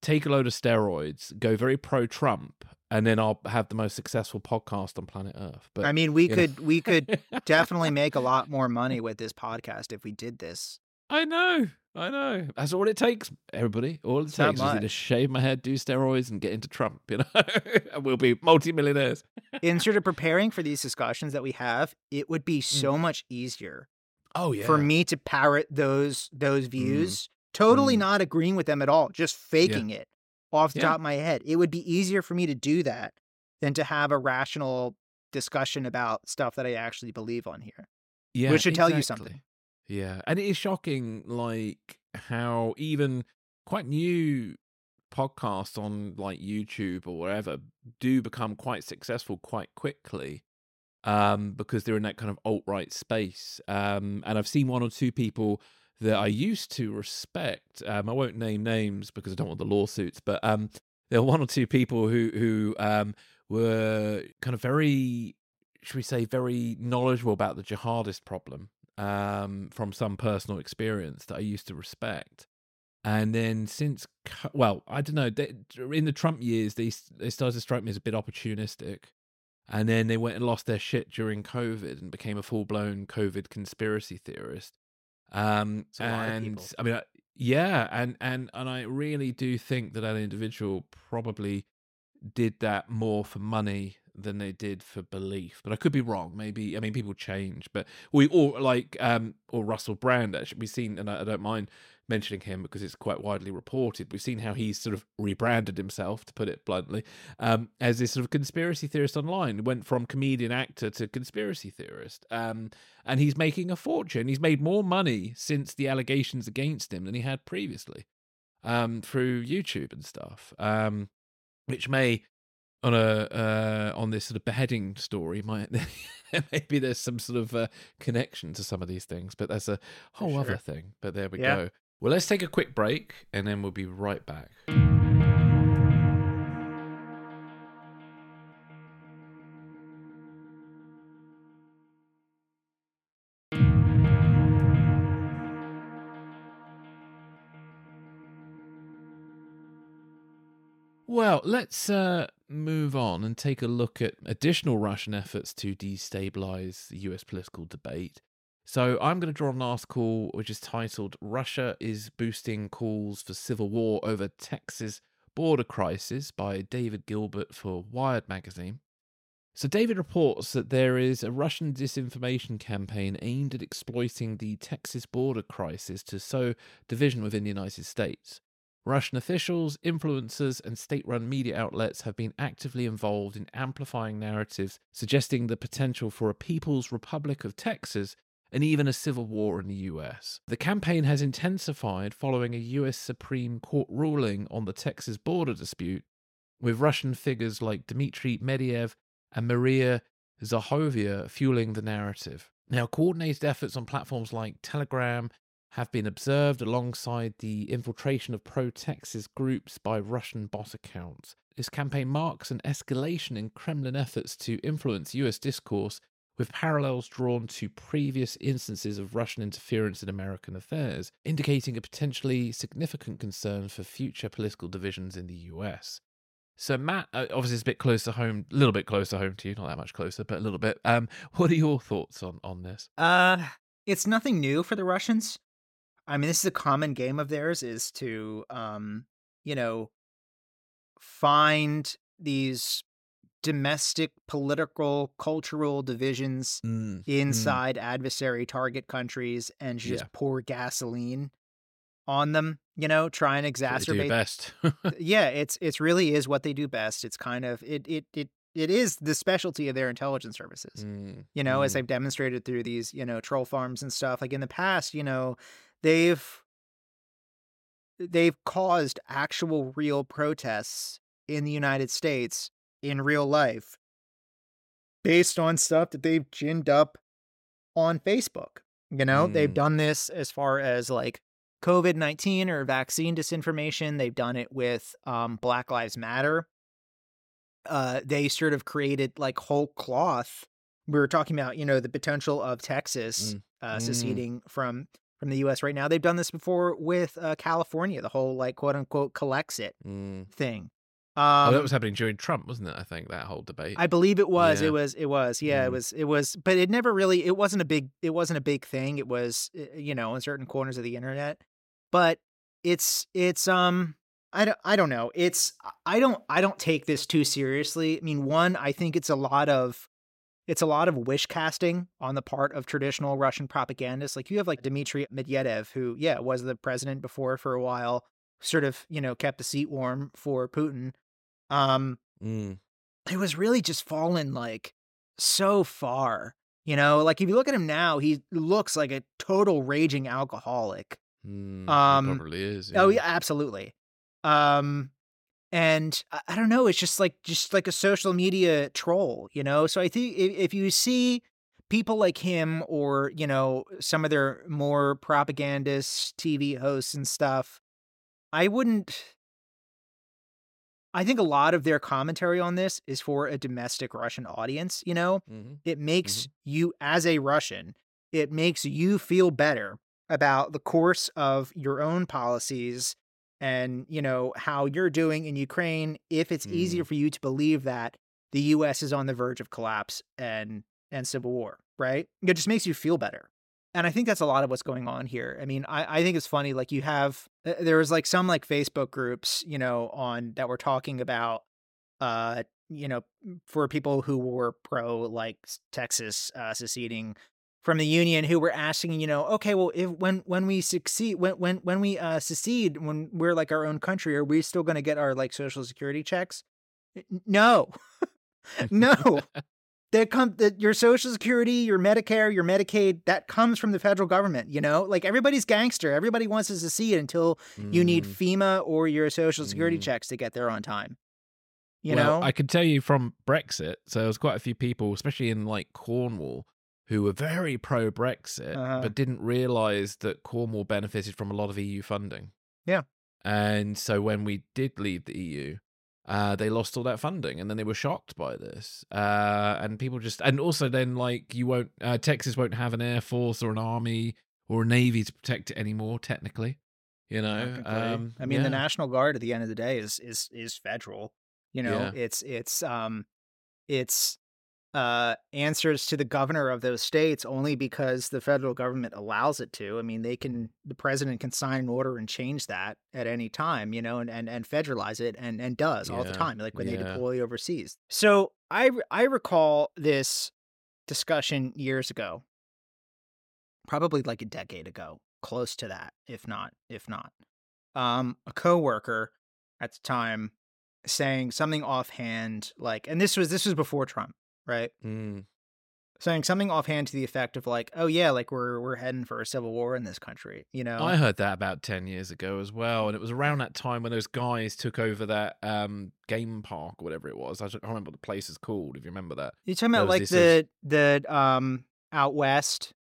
take a load of steroids, go very pro Trump, and then I'll have the most successful podcast on planet Earth. But i mean we you know. could we could definitely make a lot more money with this podcast if we did this I know, I know. That's all it takes, everybody. All it It's takes is to shave my head, do steroids, and get into Trump. You know, and we'll be multimillionaires. in sort of preparing for these discussions that we have it would be so much easier Oh yeah, for me to parrot those those views totally Mm. not agreeing with them at all just faking it off the Yeah. top of my head it would be easier for me to do that than to have a rational discussion about stuff that i actually believe on here yeah, which should tell you something. Yeah, and it is shocking, like how even quite new podcasts on like YouTube or wherever do become quite successful quite quickly. Um, because they're in that kind of alt right space. Um, and I've seen one or two people that I used to respect. Um, I won't name names because I don't want the lawsuits, but um, there were one or two people who who um were kind of very, should we say, very knowledgeable about the jihadist problem um, from some personal experience that I used to respect. And then since, well, I don't know, they, in the Trump years, they they started to strike me as a bit opportunistic. And then they went and lost their shit during COVID and became a full blown COVID conspiracy theorist. Um, It's a lot of and. I mean, I- yeah, and and and I really do think that that individual probably did that more for money than they did for belief. But I could be wrong. Maybe I mean people change, but we all like um or Russell Brand actually we've seen, and I, I don't mind mentioning him because it's quite widely reported. We've seen how he's sort of rebranded himself, to put it bluntly, um, as this sort of conspiracy theorist online. Went from comedian actor to conspiracy theorist, um, and he's making a fortune. He's made more money since the allegations against him than he had previously um, through YouTube and stuff, um, which may on a uh, on this sort of beheading story might maybe there's some sort of uh, connection to some of these things, but that's a whole sure. other thing. But there we yeah. go. Well, let's take a quick break and then we'll be right back. Well, let's uh, move on and take a look at additional Russian efforts to destabilize the US political debate. So, I'm going to draw an article which is titled Russia is Boosting Calls for Civil War Over Texas Border Crisis by David Gilbert for Wired magazine. So, David reports that there is a Russian disinformation campaign aimed at exploiting the Texas border crisis to sow division within the United States. Russian officials, influencers, and state run media outlets have been actively involved in amplifying narratives suggesting the potential for a People's Republic of Texas and even a civil war in the US. The campaign has intensified following a US Supreme Court ruling on the Texas border dispute, with Russian figures like Dmitry Medvedev and Maria Zakharova fueling the narrative. Now, coordinated efforts on platforms like Telegram have been observed alongside the infiltration of pro Texas groups by Russian bot accounts. This campaign marks an escalation in Kremlin efforts to influence US discourse, with parallels drawn to previous instances of Russian interference in American affairs, indicating a potentially significant concern for future political divisions in the US. So, Matt, uh, obviously, it's a bit closer home, a little bit closer home to you, not that much closer, but a little bit. Um, what are your thoughts on on this? Uh, it's nothing new for the Russians. I mean, this is a common game of theirs is to, um, you know, find these domestic political cultural divisions mm, mm. inside mm. adversary target countries and just yeah. pour gasoline on them you know try and exacerbate best yeah it's it's really is what they do best it's kind of it it it it is the specialty of their intelligence services mm, you know as mm. they've demonstrated through these you know troll farms and stuff like in the past you know they've they've caused actual real protests in the United States in real life based on stuff that they've ginned up on Facebook. You know, mm. they've done this as far as like COVID 19 or vaccine disinformation. They've done it with um, Black Lives Matter. Uh, they sort of created like whole cloth. We were talking about, you know, the potential of Texas mm. Uh, mm. seceding from from the U.S. right now. They've done this before with uh, California, the whole like quote unquote Calexit mm. thing. Um, oh, that was happening during Trump, wasn't it? I think that whole debate. I believe it was. Yeah. It was. It was. Yeah, mm. it was. It was. But it never really. It wasn't a big. It wasn't a big thing. It was. You know, in certain corners of the internet. But it's. It's. Um. I don't. I don't know. It's. I don't. I don't take this too seriously. I mean, one. I think it's a lot of it's a lot of wish casting on the part of traditional Russian propagandists. Like you have like Dmitry Medvedev, who, yeah, was the president before for a while, sort of, you know, kept the seat warm for Putin. Um, mm. it was really just fallen like so far. You know, like if you look at him now, he looks like a total raging alcoholic. Mm, um, probably is. Oh, yeah. Oh yeah, absolutely. Um, and I don't know, it's just like just like a social media troll, you know. So I think if, if you see people like him or you know some of their more propagandists, TV hosts and stuff, I wouldn't. I think a lot of their commentary on this is for a domestic Russian audience. You know, mm-hmm. it makes mm-hmm. you as a Russian, it makes you feel better about the course of your own policies and you know how you're doing in Ukraine if it's mm. easier for you to believe that the US is on the verge of collapse and and civil war, right? It just makes you feel better. And I think that's a lot of what's going on here. I mean, I, I think it's funny. Like you have uh, there was like some like Facebook groups, you know, on that were talking about uh, you know, for people who were pro like Texas uh seceding from the union who were asking, you know, okay, well, if when when we succeed, when when when we uh, secede, when we're like our own country, are we still going to get our like social security checks? No, no. That come that your social security, your Medicare, your Medicaid, that comes from the federal government. You know, like everybody's gangster. Everybody wants us to see it until mm. you need mm. FEMA or your social security mm. checks to get there on time. You well, know, I can tell you from Brexit. So there was quite a few people, especially in like Cornwall, who were very pro Brexit, uh-huh. but didn't realize that Cornwall benefited from a lot of EU funding. Yeah. And so when we did leave the EU, uh, they lost all that funding and then they were shocked by this. Uh, and people just, and also then, like, you won't, uh, Texas won't have an air force or an army or a navy to protect it anymore, technically. You know, um, I mean, yeah. the National Guard at the end of the day is is is federal. You know, yeah. it's it's um, it's uh, answers to the governor of those states only because the federal government allows it to. I mean, they can the president can sign an order and change that at any time, you know, and and, and federalize it and and does yeah. all the time, like when yeah. they deploy overseas. So I I recall this discussion years ago, probably like a decade ago, close to that, if not if not. Um, a coworker at the time saying something offhand like and this was this was before Trump right? Mm. Saying something offhand to the effect of like, "Oh yeah, like we're we're heading for a civil war in this country," you know. I heard that about ten years ago as well, and it was around that time when those guys took over that um, game park or whatever it was. I don't remember what the place is called. If you remember that, you're talking about like the the um out west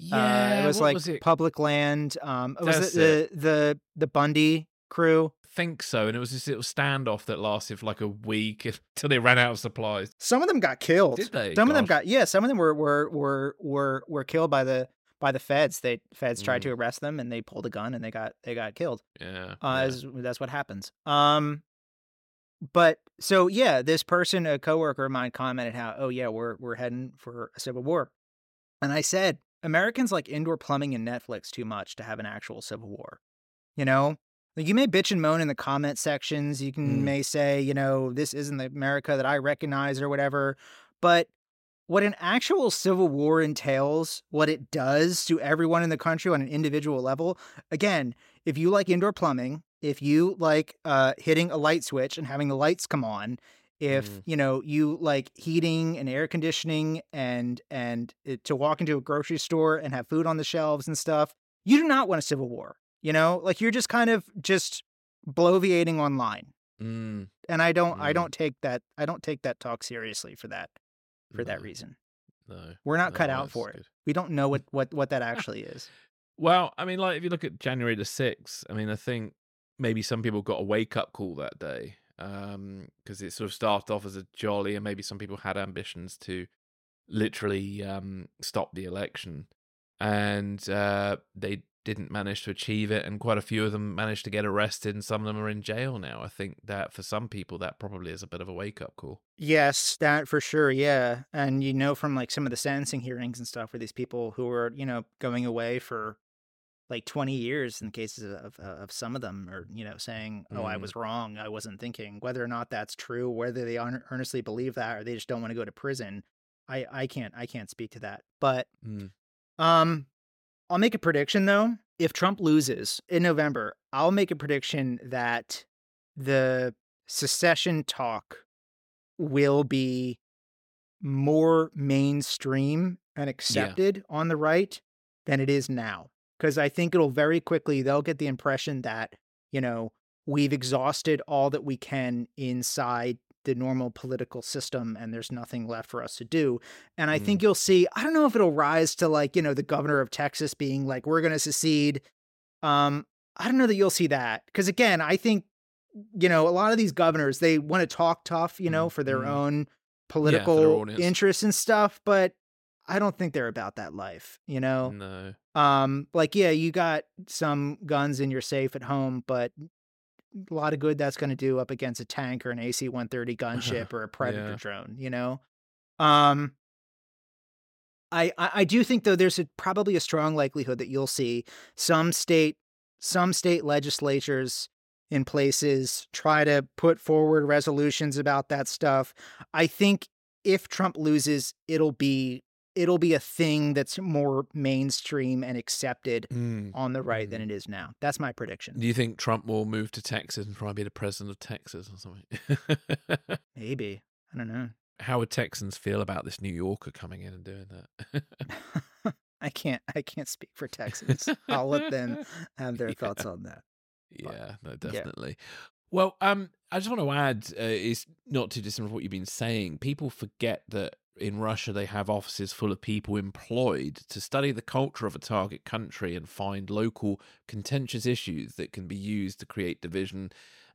yeah, uh, it was like was it? public land. Um, was it the, the the Bundy crew? Think so. And it was this little standoff that lasted for like a week until they ran out of supplies. Some of them got killed. Did they? Some Gosh. of them got yeah. Some of them were were were were were killed by the by the feds. They feds tried mm. to arrest them and they pulled a gun and they got they got killed. Yeah, uh, yeah. As, that's what happens. Um, but so yeah, this person, a coworker of mine, commented how oh yeah, we're we're heading for a civil war, and I said Americans like indoor plumbing and Netflix too much to have an actual civil war. You know, like you may bitch and moan in the comment sections. You can mm. may say, you know, this isn't the America that I recognize or whatever. But what an actual civil war entails, what it does to everyone in the country on an individual level. Again, if you like indoor plumbing, if you like uh, hitting a light switch and having the lights come on, if mm. you know you like heating and air conditioning and and it, to walk into a grocery store and have food on the shelves and stuff, you do not want a civil war. You know, like you're just kind of just bloviating online. Mm. And I don't, mm. I don't take that, I don't take that talk seriously for that, for no. that reason. No, we're not no, cut out for good. it. We don't know what what what that actually is. Well, I mean, like if you look at January the sixth, I mean, I think maybe some people got a wake up call that day because um, it sort of started off as a jolly, and maybe some people had ambitions to literally um, stop the election, and uh, they didn't manage to achieve it, and quite a few of them managed to get arrested, and some of them are in jail now. I think that for some people, that probably is a bit of a wake up call. Yes, that for sure. Yeah. And you know, from like some of the sentencing hearings and stuff, where these people who are, you know, going away for like 20 years in cases of, of some of them are, you know, saying, oh, mm. I was wrong. I wasn't thinking whether or not that's true, whether they earnestly believe that or they just don't want to go to prison. I, I can't, I can't speak to that. But, mm. um, I'll make a prediction though. If Trump loses in November, I'll make a prediction that the secession talk will be more mainstream and accepted yeah. on the right than it is now. Because I think it'll very quickly, they'll get the impression that, you know, we've exhausted all that we can inside the normal political system and there's nothing left for us to do. And I mm. think you'll see, I don't know if it'll rise to like, you know, the governor of Texas being like, we're going to secede. Um, I don't know that you'll see that. Cause again, I think, you know, a lot of these governors, they want to talk tough, you know, mm. for their mm. own political yeah, interests and stuff, but I don't think they're about that life, you know? No. Um, like, yeah, you got some guns in your safe at home, but a lot of good that's going to do up against a tank or an AC-130 gunship or a Predator yeah. drone. You know, um, I, I I do think though there's a, probably a strong likelihood that you'll see some state some state legislatures in places try to put forward resolutions about that stuff. I think if Trump loses, it'll be it'll be a thing that's more mainstream and accepted Mm. on the right Mm. than it is now. That's my prediction. Do you think Trump will move to Texas and try and be the president of Texas or something? Maybe. I don't know. How would Texans feel about this New Yorker coming in and doing that? I can't I can't speak for Texans. I'll let them have their Yeah. thoughts on that. Yeah, no, definitely. Well, um, I just want to add, uh, is not too dissimilar from what you've been saying. People forget that in Russia they have offices full of people employed to study the culture of a target country and find local contentious issues that can be used to create division.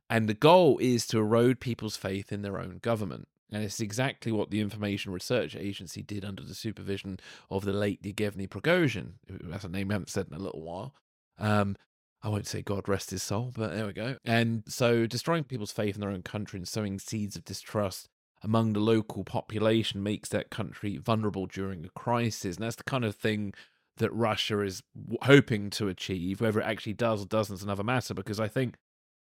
And the goal is to erode people's faith in their own government. And it's exactly what the Information Research Agency did under the supervision of the late Yevgeny Prigozhin. That's a name we haven't said in a little while. Um, I won't say God rest his soul, but there we go. And so destroying people's faith in their own country and sowing seeds of distrust among the local population makes that country vulnerable during a crisis. And that's the kind of thing that Russia is hoping to achieve. Whether it actually does or doesn't is another matter, because I think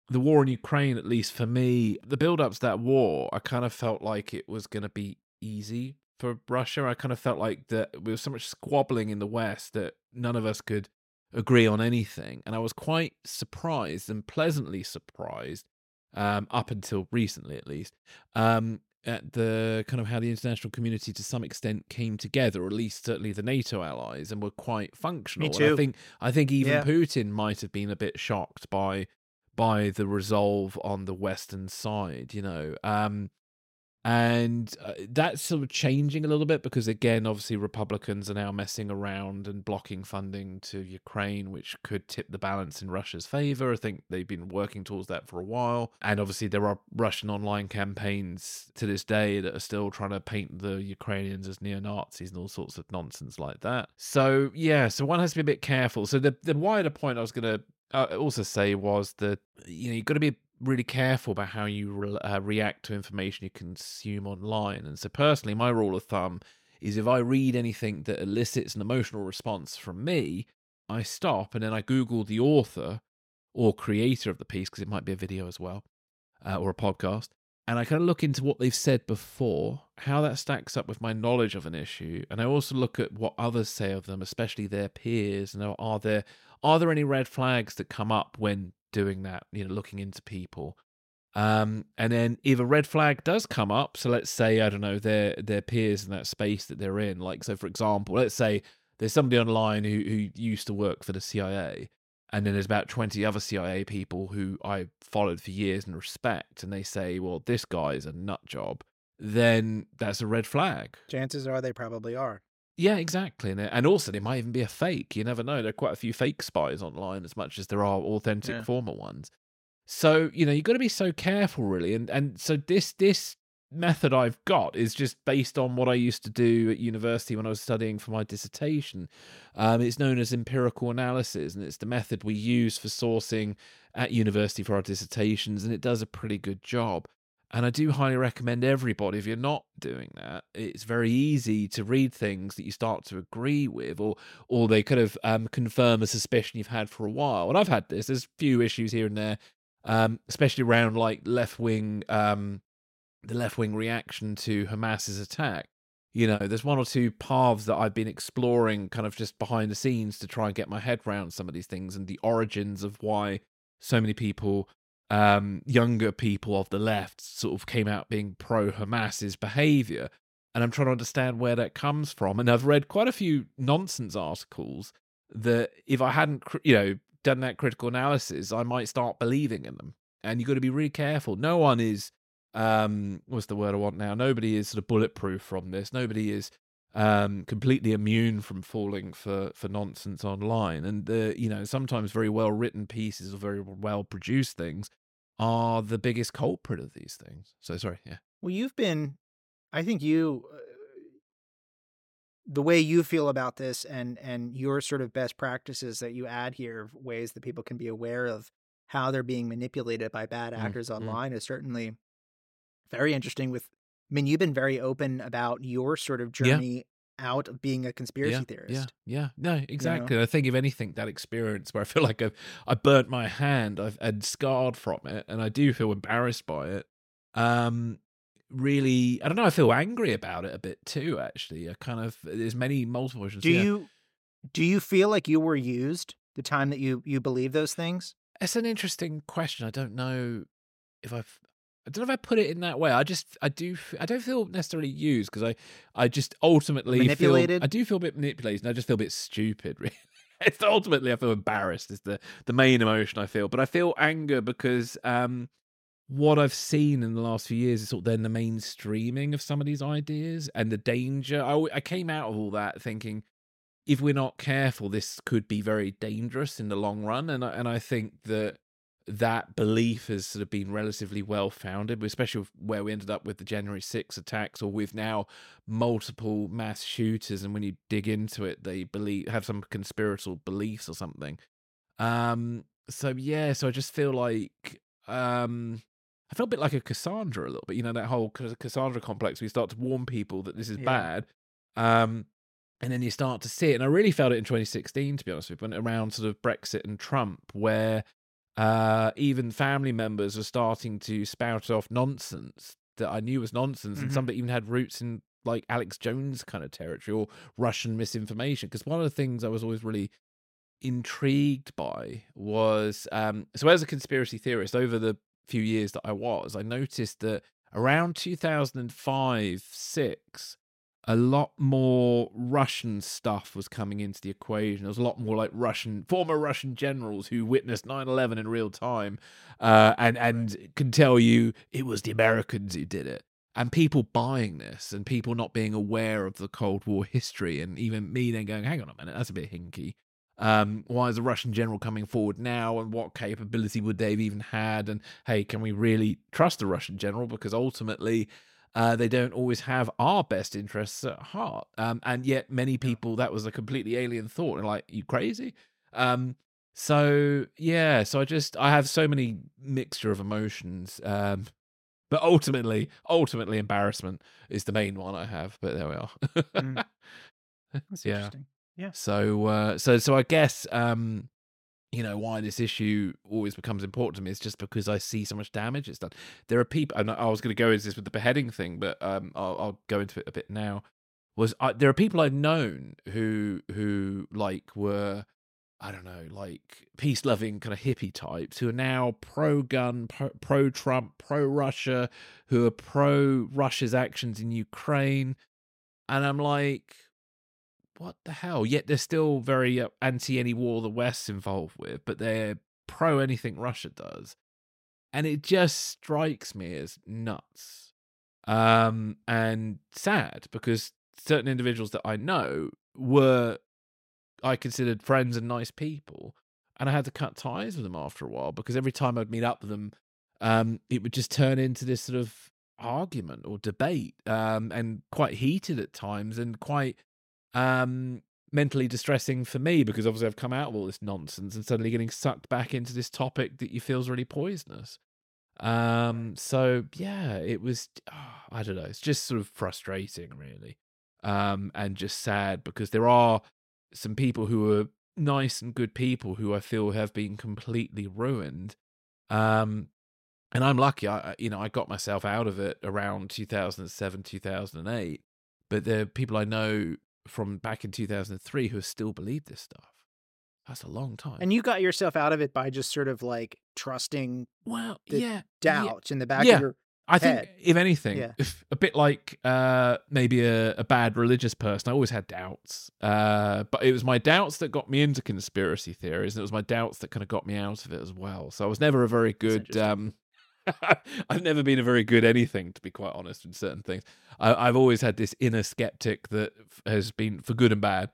the war in Ukraine, at least for me, the build up to that war, I kind of felt like it was going to be easy for Russia. I kind of felt like that there was so much squabbling in the West that none of us could agree on anything. And I was quite surprised and pleasantly surprised, um, up until recently at least, um, at the kind of how the international community to some extent came together, or at least certainly the NATO allies, and were quite functional. Me And I think I think even Yeah. Putin might have been a bit shocked by by the resolve on the western side, you know. Um, and uh, that's sort of changing a little bit because again obviously republicans are now messing around and blocking funding to ukraine which could tip the balance in russia's favor. I think they've been working towards that for a while. And obviously there are russian online campaigns to this day that are still trying to paint the ukrainians as neo-nazis and all sorts of nonsense like that. So yeah so one has to be a bit careful. So the, the wider point i was going to uh, also say was that you know you've got to be really careful about how you re- uh, react to information you consume online. And so, personally, my rule of thumb is if I read anything that elicits an emotional response from me, I stop and then I Google the author or creator of the piece, because it might be a video as well uh, or a podcast. And I kind of look into what they've said before, how that stacks up with my knowledge of an issue, and I also look at what others say of them, especially their peers. And are there are there any red flags that come up when doing that, you know, looking into people. Um, and then if a red flag does come up, so let's say I don't know their their peers in that space that they're in, like so for example, let's say there's somebody online who who used to work for the CIA, and then there's about twenty other CIA people who I followed for years and respect, and they say, well, this guy is a nut job, then that's a red flag. Chances are they probably are. Yeah, exactly. And, and also, they might even be a fake. You never know. There are quite a few fake spies online as much as there are authentic Yeah. former ones. So, you know, you've got to be so careful, really. And and so this this method I've got is just based on what I used to do at university when I was studying for my dissertation. Um, it's known as empirical analysis, and it's the method we use for sourcing at university for our dissertations, and it does a pretty good job. And I do highly recommend everybody, if you're not doing that, it's very easy to read things that you start to agree with, or or they kind of um, confirm a suspicion you've had for a while. And I've had this. There's a few issues here and there, um, especially around like left wing, um, the left wing reaction to Hamas's attack. You know, there's one or two paths that I've been exploring, kind of just behind the scenes, to try and get my head around some of these things and the origins of why so many people um, younger people of the left sort of came out being pro Hamas's behavior. And I'm trying to understand where that comes from. And I've read quite a few nonsense articles that if I hadn't, you know, done that critical analysis, I might start believing in them. And you've got to be really careful. No one is, um, what's the word I want now? Nobody is sort of bulletproof from this. Nobody is um completely immune from falling for for nonsense online and the you know sometimes very well written pieces or very well produced things are the biggest culprit of these things so sorry yeah Well, you've been, I think you, uh, the way you feel about this and and your sort of best practices that you add here, ways that people can be aware of how they're being manipulated by bad Mm, actors mm. online is certainly very interesting. With, I mean, you've been very open about your sort of Yeah. journey out of being a conspiracy yeah, theorist. Yeah, yeah, no, exactly. I think if anything, that experience where I feel like I've I burnt my hand, I've and scarred from it, and I do feel embarrassed by it. Um, really I don't know. I feel angry about it a bit too. Actually, I kind of there's many multiple versions. Do yeah. you do you feel like you were used the time that you you believe those things? It's an interesting question. I don't know if I've. I don't know if I put it in that way. I just, I do, I don't feel necessarily used because I, I just ultimately Manipulated? Feel, I do feel a bit manipulated, and I just feel a bit stupid. Really, it's ultimately I feel embarrassed. Is the the main emotion I feel, but I feel anger because um, what I've seen in the last few years is sort of then the mainstreaming of some of these ideas and the danger. I, I came out of all that thinking if we're not careful, this could be very dangerous in the long run. And I, and I think that that belief has sort of been relatively well founded, especially where we ended up with the January 6 attacks, or with now multiple mass shooters. And when you dig into it, they believe have some conspiratorial beliefs or something. Um, so yeah, so I just feel like um I felt a bit like a Cassandra a little bit, you know, that whole Cassandra complex. We start to warn people that this is Yeah. bad. Um, and then you start to see it. And I really felt it in 2016, to be honest with you, around sort of Brexit and Trump, where uh, even family members were starting to spout off nonsense that I knew was nonsense, and Mhm. some that even had roots in like Alex Jones kind of territory or Russian misinformation. Because one of the things I was always really intrigued by was um, so as a conspiracy theorist over the few years that I was, I noticed that around 2005 6 a lot more Russian stuff was coming into the equation. There was a lot more like Russian former Russian generals who witnessed 9/11 in real time, uh, and and can tell you it was the Americans who did it. And people buying this, and people not being aware of the Cold War history, and even me then going, "Hang on a minute, that's a bit hinky." Um, why is a Russian general coming forward now, and what capability would they have even had? And hey, can we really trust a Russian general? Because ultimately, uh, they don't always have our best interests at heart. Um, and yet, many people that was a completely alien thought, and like, you crazy? Um, so yeah, so I just I have so many mixture of emotions. Um, but ultimately, ultimately, embarrassment is the main one I have. But there we are. Mm. That's Yeah. interesting. So uh so so I guess um you know why this issue always becomes important to me is just because I see so much damage it's done. There are people and I was going to go into this with the beheading thing but um I'll, I'll go into it a bit now. Was there are people I've known who who like were I don't know like peace loving kind of hippie types who are now pro gun, pro Trump, pro Russia, who are pro Russia's actions in Ukraine, and I'm like what the hell? Yet they're still very uh, anti any war the West's involved with, but they're pro anything Russia does. And it just strikes me as nuts um, and sad because certain individuals that I know were, I considered friends and nice people. And I had to cut ties with them after a while because every time I'd meet up with them, um, it would just turn into this sort of argument or debate um, and quite heated at times and quite um mentally distressing for me because obviously I've come out of all this nonsense and suddenly getting sucked back into this topic that you feels really poisonous. Um so yeah, it was oh, I don't know, it's just sort of frustrating really. Um and just sad because there are some people who are nice and good people who I feel have been completely ruined. Um and I'm lucky I I- you know I got myself out of it around 2007 2008 but there are people I know from back in 2003 who still believe this stuff. That's a long time. And you got yourself out of it by just sort of like trusting well, the yeah, yeah. doubts in the back Yeah. of your I think head. if anything, Yeah. if a bit like uh, maybe a, a bad religious person, I always had doubts. Uh, but it was my doubts that got me into conspiracy theories, and it was my doubts that kind of got me out of it as well. So I was never a very good. Um, I've never been a very good anything, to be quite honest, in certain things. I, I've always had this inner skeptic that has been for good and bad.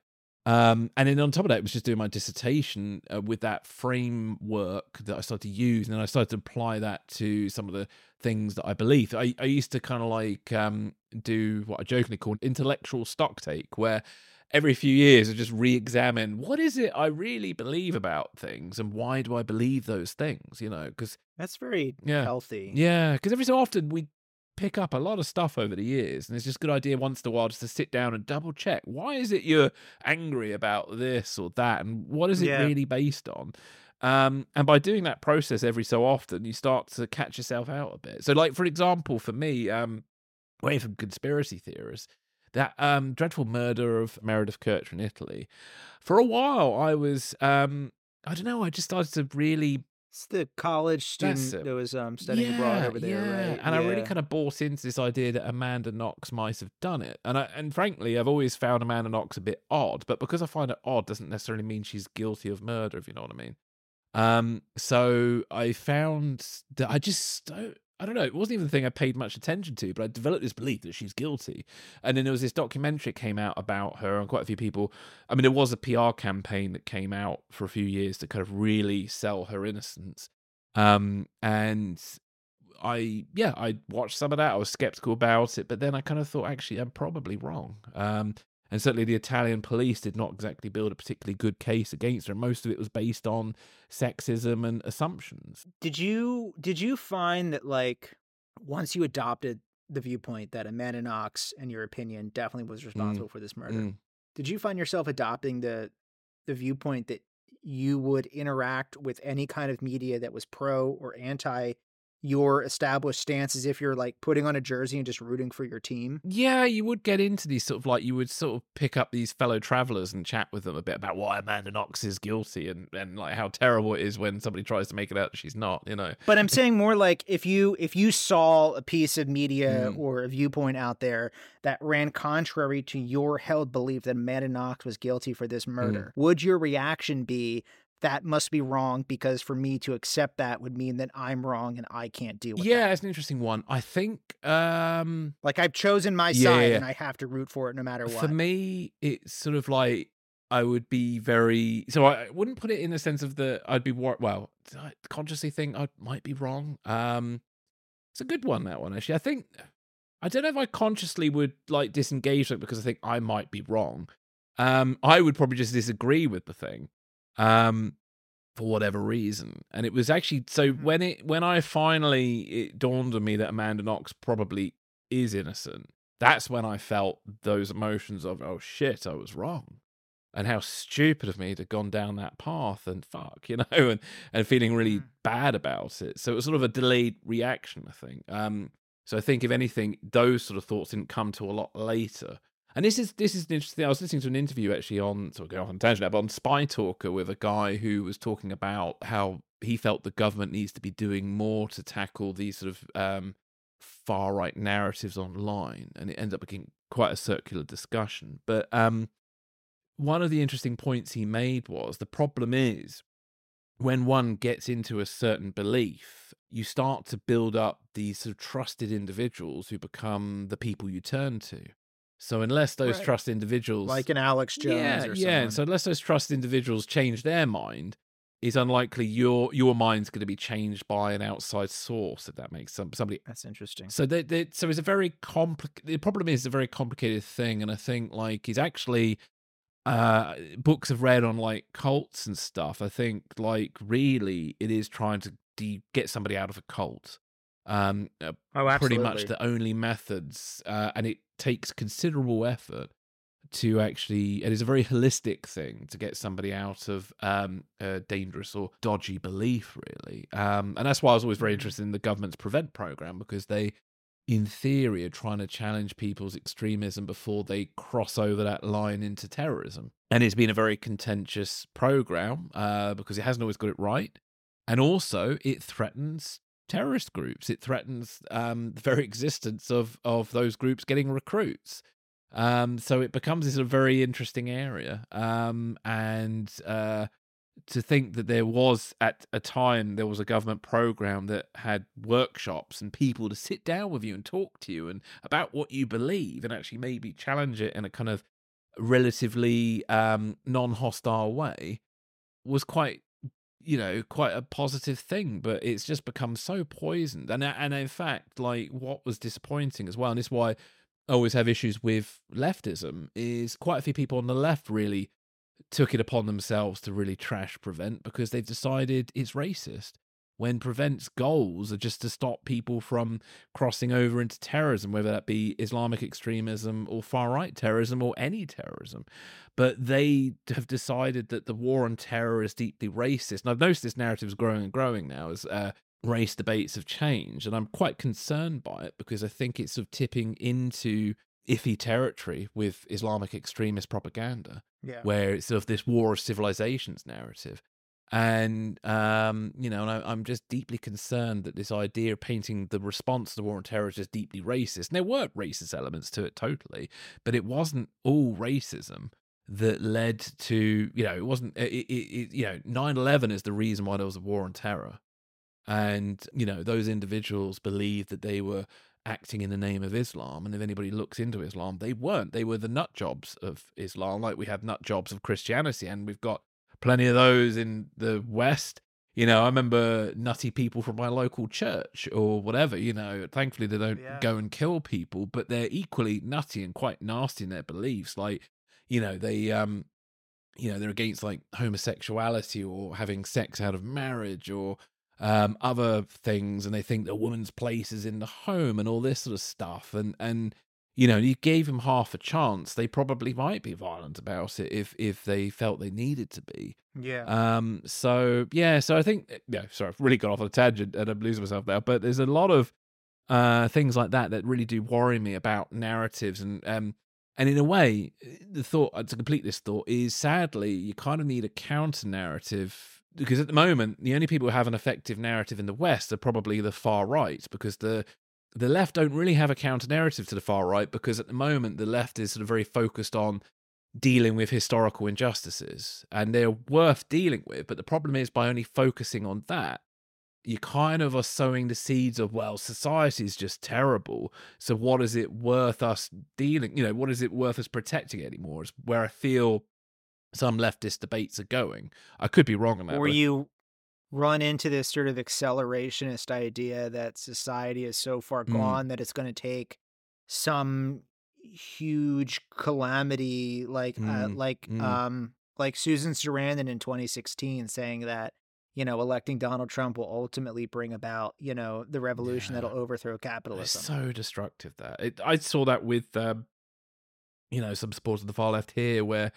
Um, and then on top of that, it was just doing my dissertation uh, with that framework that I started to use, and then I started to apply that to some of the things that I believed. I, I used to kind of like um, do what I jokingly call intellectual stock take, where every few years I just re-examine what is it I really believe about things, and why do I believe those things? You know, because That's very Yeah. healthy. yeah, because every so often we pick up a lot of stuff over the years, and it's just a good idea once in a while just to sit down and double check. Why is it you're angry about this or that, and what is it Yeah. really based on? Um, and by doing that process every so often, you start to catch yourself out a bit. So, like for example, for me, um, away from conspiracy theorists, that um, dreadful murder of Meredith Kercher in Italy. For a while, I was, um, I don't know, I just started to really It's the college student it. that was um, studying abroad over there, yeah. right? And I really kind of bought into this idea that Amanda Knox might have done it. And I, and frankly, I've always found Amanda Knox a bit odd, but because I find it odd doesn't necessarily mean she's guilty of murder, if you know what I mean. Um, so I found that I just don't, I don't know, it wasn't even the thing I paid much attention to, but I developed this belief that she's guilty. And then there was this documentary that came out about her, and quite a few people. I mean, there was a PR campaign that came out for a few years to kind of really sell her innocence. Um, and I, yeah, I watched some of that. I was skeptical about it, but then I kind of thought, actually, I'm probably wrong. Um, and certainly the Italian police did not exactly build a particularly good case against her. Most of it was based on sexism and assumptions. Did you did you find that like once you adopted the viewpoint that Amanda Knox, in your opinion, definitely was responsible for this murder, Mm. did you find yourself adopting the the viewpoint that you would interact with any kind of media that was pro or anti your established stance as if you're like putting on a jersey and just rooting for your team? Yeah, you would get into these sort of like you would sort of pick up these fellow travelers and chat with them a bit about why Amanda Knox is guilty and and like how terrible it is when somebody tries to make it out that she's not. You know. But I'm saying more like if you if you saw a piece of media Mm. or a viewpoint out there that ran contrary to your held belief that Amanda Knox was guilty for Mm. this murder, would your reaction be that must be wrong because for me to accept that would mean that I'm wrong and I can't deal with Yeah, that? it's an interesting one. I think um Like I've chosen my Yeah, side yeah. and I have to root for it no matter what. For me, it's sort of like I would be very so I wouldn't put it in the sense of the I'd be wor- well I consciously think I might be wrong. Um, it's a good one that one actually. I think I don't know if I consciously would like disengage it because I think I might be wrong. Um, I would probably just disagree with the thing, um, for whatever reason. And it was actually so Mhm. when it when I finally it dawned on me that Amanda Knox probably is innocent. That's when I felt those emotions of oh shit, I was wrong. And how stupid of me to have gone down that path and fuck, you know, and, and feeling really Mm. bad about it. So it was sort of a delayed reaction, I think. Um, so I think if anything, those sort of thoughts didn't come to a lot later. And this is this is interesting. I was listening to an interview actually on sort of going off on tangent, but on Spy Talker with a guy who was talking about how he felt the government needs to be doing more to tackle these sort of um, far right narratives online, and it ended up being quite a circular discussion. But um, one of the interesting points he made was the problem is when one gets into a certain belief, you start to build up these sort of trusted individuals who become the people you turn to. So unless those Right. trusted individuals like an Alex Jones yeah, or yeah. someone. So unless those trusted individuals change their mind, it's unlikely your your mind's going to be changed by an outside source. If that makes some somebody. That's interesting. So they, they, so it's a very complicated. The problem is it's a very complicated thing, and I think like he's actually uh books I've read on like cults and stuff. I think like really it is trying to de- get somebody out of a cult. Um, uh, Oh, pretty much the only methods, uh, and it takes considerable effort to actually. It is a very holistic thing to get somebody out of um, a dangerous or dodgy belief, really. Um, and that's why I was always very Mhm. interested in the government's prevent program because they, in theory, are trying to challenge people's extremism before they cross over that line into terrorism. And it's been a very contentious program uh, because it hasn't always got it right, and also it threatens terrorist groups. It threatens um, the very existence of of those groups getting recruits. Um, so it becomes this a very interesting area. Um, and uh, to think that there was at a time there was a government program that had workshops and people to sit down with you and talk to you and about what you believe and actually maybe challenge it in a kind of relatively um, non-hostile way was quite you know quite a positive thing but it's just become so poisoned. And uh, and in fact like what was disappointing as well and this is why I always have issues with leftism is quite a few people on the left really took it upon themselves to really trash prevent because they've decided it's racist when prevent's goals are just to stop people from crossing over into terrorism whether that be islamic extremism or far right terrorism or any terrorism but they have decided that the war on terror is deeply racist and i've noticed this narrative is growing and growing now as uh, race debates have changed, and I'm quite concerned by it because I think it's sort of tipping into iffy territory with Islamic extremist propaganda, Yeah. where it's sort of this war of civilizations narrative. And um, you know, I, I'm just deeply concerned that this idea of painting the response to the war on terror as deeply racist. And there were racist elements to it, totally, but it wasn't all racism that led to you know it wasn't it, it, you know 9-11 is the reason why there was a war on terror and you know those individuals believed that they were acting in the name of islam and if anybody looks into islam they weren't they were the nut jobs of islam like we have nut jobs of christianity and we've got plenty of those in the west. You know i remember nutty people from my local church or whatever you know thankfully they don't Yeah. go and kill people but they're equally nutty and quite nasty in their beliefs. Like you know they um you know they're against like homosexuality or having sex out of marriage or um other things and they think the woman's place is in the home and all this sort of stuff. And and you know you gave them half a chance they probably might be violent about it if if they felt they needed to be Yeah. um so yeah so i think yeah sorry i've really got off on a tangent and i'm losing myself now but there's a lot of uh things like that that really do worry me about narratives and um and in a way the thought uh, to complete this thought is sadly you kind of need a counter narrative because at the moment the only people who have an effective narrative in the west are probably the far right because the the left don't really have a counter narrative to the far right because at the moment the left is sort of very focused on dealing with historical injustices and they're worth dealing with but the problem is by only focusing on that you kind of are sowing the seeds of well society is just terrible so what is it worth us dealing you know what is it worth us protecting anymore is where i feel some leftist debates are going. I could be wrong on that or but- you run into this sort of accelerationist idea that society is so far Mm. gone that it's going to take some huge calamity like uh, Mm, like mm. um like Susan Sarandon in 2016 saying that you know electing Donald Trump will ultimately bring about you know the revolution Yeah. that'll overthrow It's capitalism. so destructive that it, I saw that with um, you know some supporters of the far left here, where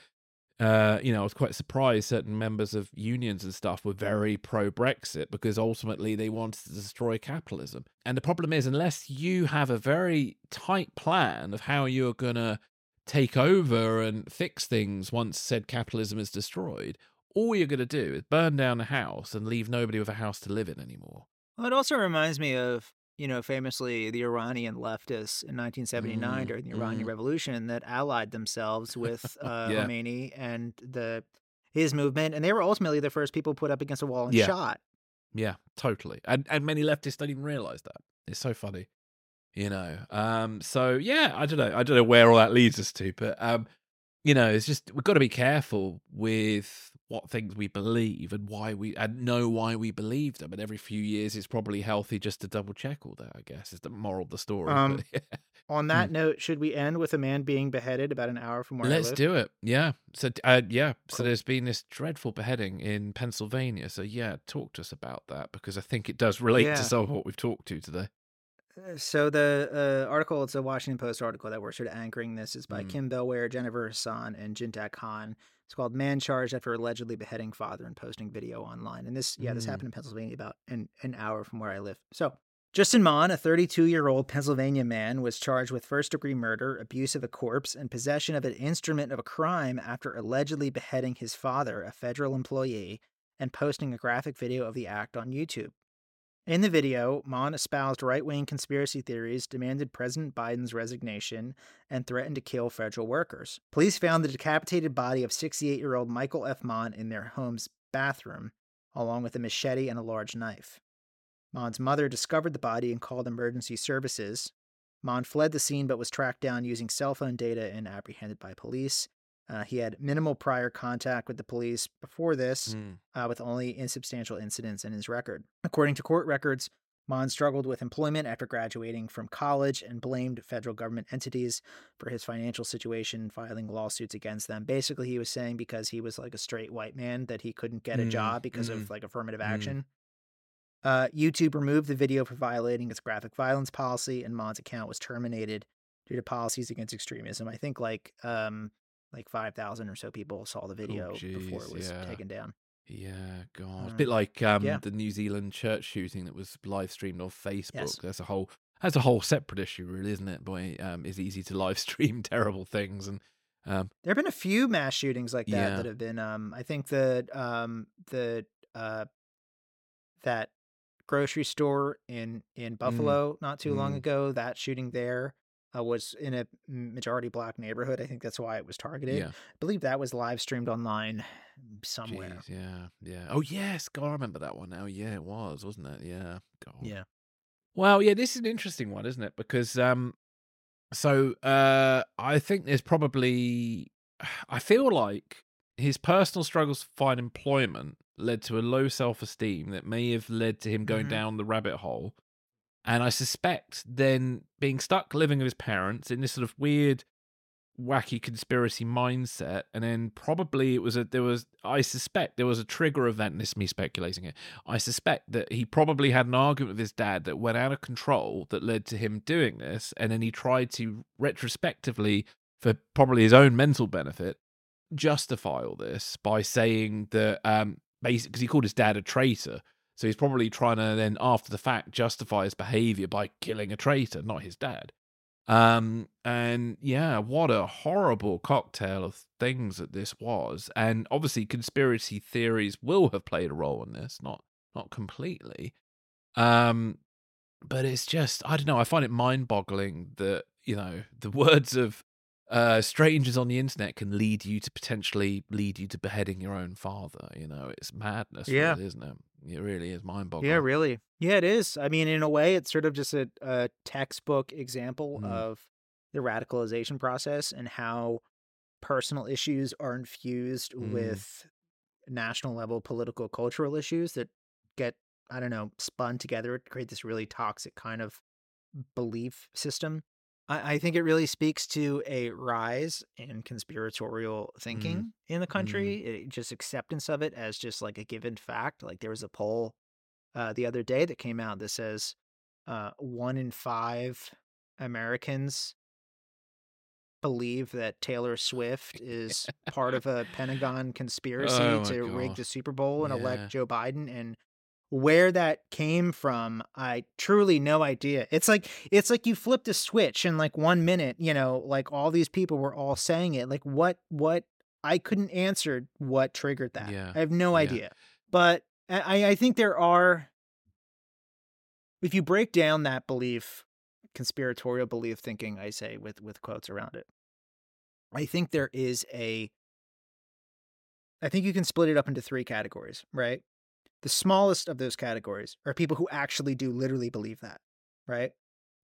uh, you know I was quite surprised certain members of unions and stuff were very pro Brexit because ultimately they wanted to destroy capitalism. And the problem is, unless you have a very tight plan of how you're gonna take over and fix things once said capitalism is destroyed, all you're gonna do is burn down a house and leave nobody with a house to live in anymore. Well, it also reminds me of, you know, famously the Iranian leftists in 1979 Mm, during the Iranian mm. Revolution that allied themselves with uh, Yeah. Khomeini and the his movement, and they were ultimately the first people put up against a wall and Yeah. shot. Yeah, totally. And and many leftists don't even realize that. It's so funny. You know. Um so yeah, I don't know. I don't know where all that leads us to, but um you know, it's just we've got to be careful with what things we believe and why we and know why we believe them. And every few years it's probably healthy just to double check all that, I guess, is the moral of the story. Um, but, On that note, should we end with a man being beheaded about an hour from where I Let's do it. Yeah. So uh, yeah. So there's been this dreadful beheading in Pennsylvania. So yeah, talk to us about that because I think it does relate Yeah. to some of what we've talked to today. Uh, So the uh, article, it's a Washington Post article that we're sort of anchoring this, is by Mm. Kim Bellware, Jennifer Hassan, and Jintak Khan. It's called "Man Charged After Allegedly Beheading Father and Posting Video Online." And this, yeah, this Mm. happened in Pennsylvania, about an an hour from where I live. So. Justin Mohn, a 32 year old Pennsylvania man, was charged with first degree murder, abuse of a corpse, and possession of an instrument of a crime after allegedly beheading his father, a federal employee, and posting a graphic video of the act on YouTube. In the video, Mohn espoused right wing conspiracy theories, demanded President Biden's resignation, and threatened to kill federal workers. Police found the decapitated body of 68 year old Michael F. Mohn in their home's bathroom, along with a machete and a large knife. Mohn's mother discovered the body and called emergency services. Mohn fled the scene but was tracked down using cell phone data and apprehended by police. Uh, he had minimal prior contact with the police before this, Mm. uh, with only insubstantial incidents in his record. According to court records, Mohn struggled with employment after graduating from college and blamed federal government entities for his financial situation, filing lawsuits against them. Basically, he was saying because he was like a straight white man that he couldn't get a Mm, job because mm, of like affirmative mm. action. Uh, YouTube removed the video for violating its graphic violence policy, and Mohn's account was terminated due to policies against extremism. I think like um like five thousand or so people saw the video before it was yeah. taken down. Yeah, God. a Um, bit like um, yeah. the New Zealand church shooting that was live streamed on Facebook. Yes. That's a whole that's a whole separate issue, really, isn't it? Boy, um, it's easy to live stream terrible things, and um, There have been a few mass shootings like that Yeah. that have been. Um, I think the um the uh that grocery store in in Buffalo not too long Mm. ago. That shooting there uh, was in a majority black neighborhood. I think that's why it was targeted. yeah, I believe that was live streamed online somewhere. jeez, yeah, yeah. Oh yes, God, I remember that one now. Yeah, it was, wasn't it? Yeah, God. Yeah. Well, yeah, this is an interesting one, isn't it? Because um so uh I think there's probably I feel like his personal struggles to find employment led to a low self-esteem that may have led to him going Mhm. down the rabbit hole. And I suspect then being stuck living with his parents in this sort of weird wacky conspiracy mindset and then probably it was a there was I suspect there was a trigger event this is me speculating it I suspect that he probably had an argument with his dad that went out of control that led to him doing this and then he tried to retrospectively for probably his own mental benefit justify all this by saying that um basically because he called his dad a traitor so he's probably trying to then after the fact justify his behavior by killing a traitor not his dad. Um and yeah what a horrible cocktail of things that this was. And obviously conspiracy theories will have played a role in this not not completely. Um but it's just i don't know i find it mind-boggling that you know the words of uh strangers on the internet can lead you to potentially lead you to beheading your own father you know? It's madness Yeah. really, isn't it it really is mind-boggling Yeah, really. Yeah, it is. I mean, in a way, it's sort of just a, a textbook example Mm. of the radicalization process and how personal issues are infused Mm. with national level political cultural issues that get, I don't know, spun together to create this really toxic kind of belief system. I, I think it really speaks to a rise in conspiratorial thinking in the country, it- just acceptance of it as just like a given fact. Like there was a poll uh, the other day that came out that says uh, one in five Americans believe that Taylor Swift is part of a Pentagon conspiracy Oh to rig the Super Bowl and Yeah. elect Joe Biden. And where that came from, I truly no idea. It's like it's like you flipped a switch in like one minute, you know, like all these people were all saying it. Like what what I couldn't answer what triggered that. Yeah. I have no Yeah. idea. But I, I think there are if you break down that belief, conspiratorial belief thinking, I say with with quotes around it, I think there is a I think you can split it up into three categories, right? The smallest of those categories are people who actually do literally believe that, right?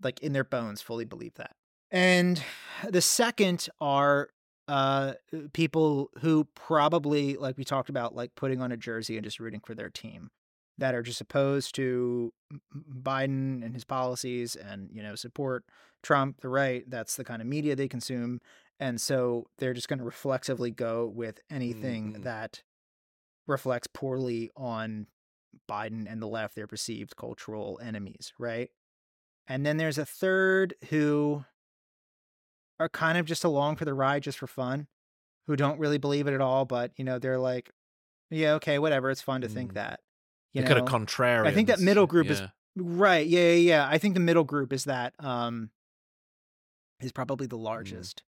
Like in their bones, fully believe that. And the second are uh people who probably like we talked about like putting on a jersey and just rooting for their team that are just opposed to Biden and his policies and you know support Trump the right that's the kind of media they consume and so they're just going to reflexively go with anything Mhm. that reflects poorly on Biden and the left their perceived cultural enemies right and then there's a third who are kind of just along for the ride just for fun who don't really believe it at all but you know they're like yeah okay whatever it's fun to think Mm. that you They're know kind of contrarian. I think that middle group is right yeah yeah yeah i think the middle group is that um is probably the largest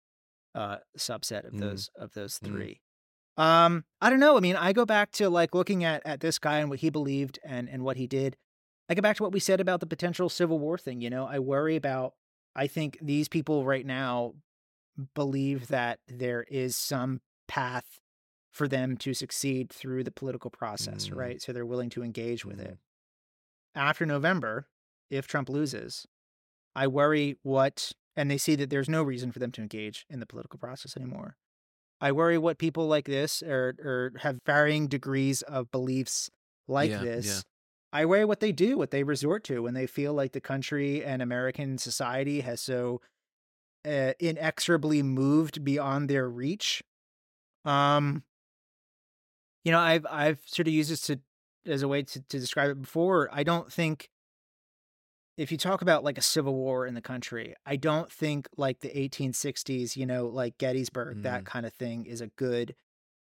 uh subset of Mm. those of those Mm. three um i don't know i mean i go back to like looking at at this guy and what he believed and and what he did i go back to what we said about the potential civil war thing you know i worry about i think these people right now believe that there is some path for them to succeed through the political process Mm. right so they're willing to engage with it Mm. after November, if Trump loses, I worry what, and they see that there's no reason for them to engage in the political process anymore. I worry what people like this or or have varying degrees of beliefs like Yeah, this. yeah. I worry what they do, what they resort to when they feel like the country and American society has so uh, inexorably moved beyond their reach. Um, you know, I've I've sort of used this to as a way to, to describe it before. I don't think if you talk about like a civil war in the country, I don't think like the 1860s, you know, like Gettysburg, that Mm. kind of thing is a good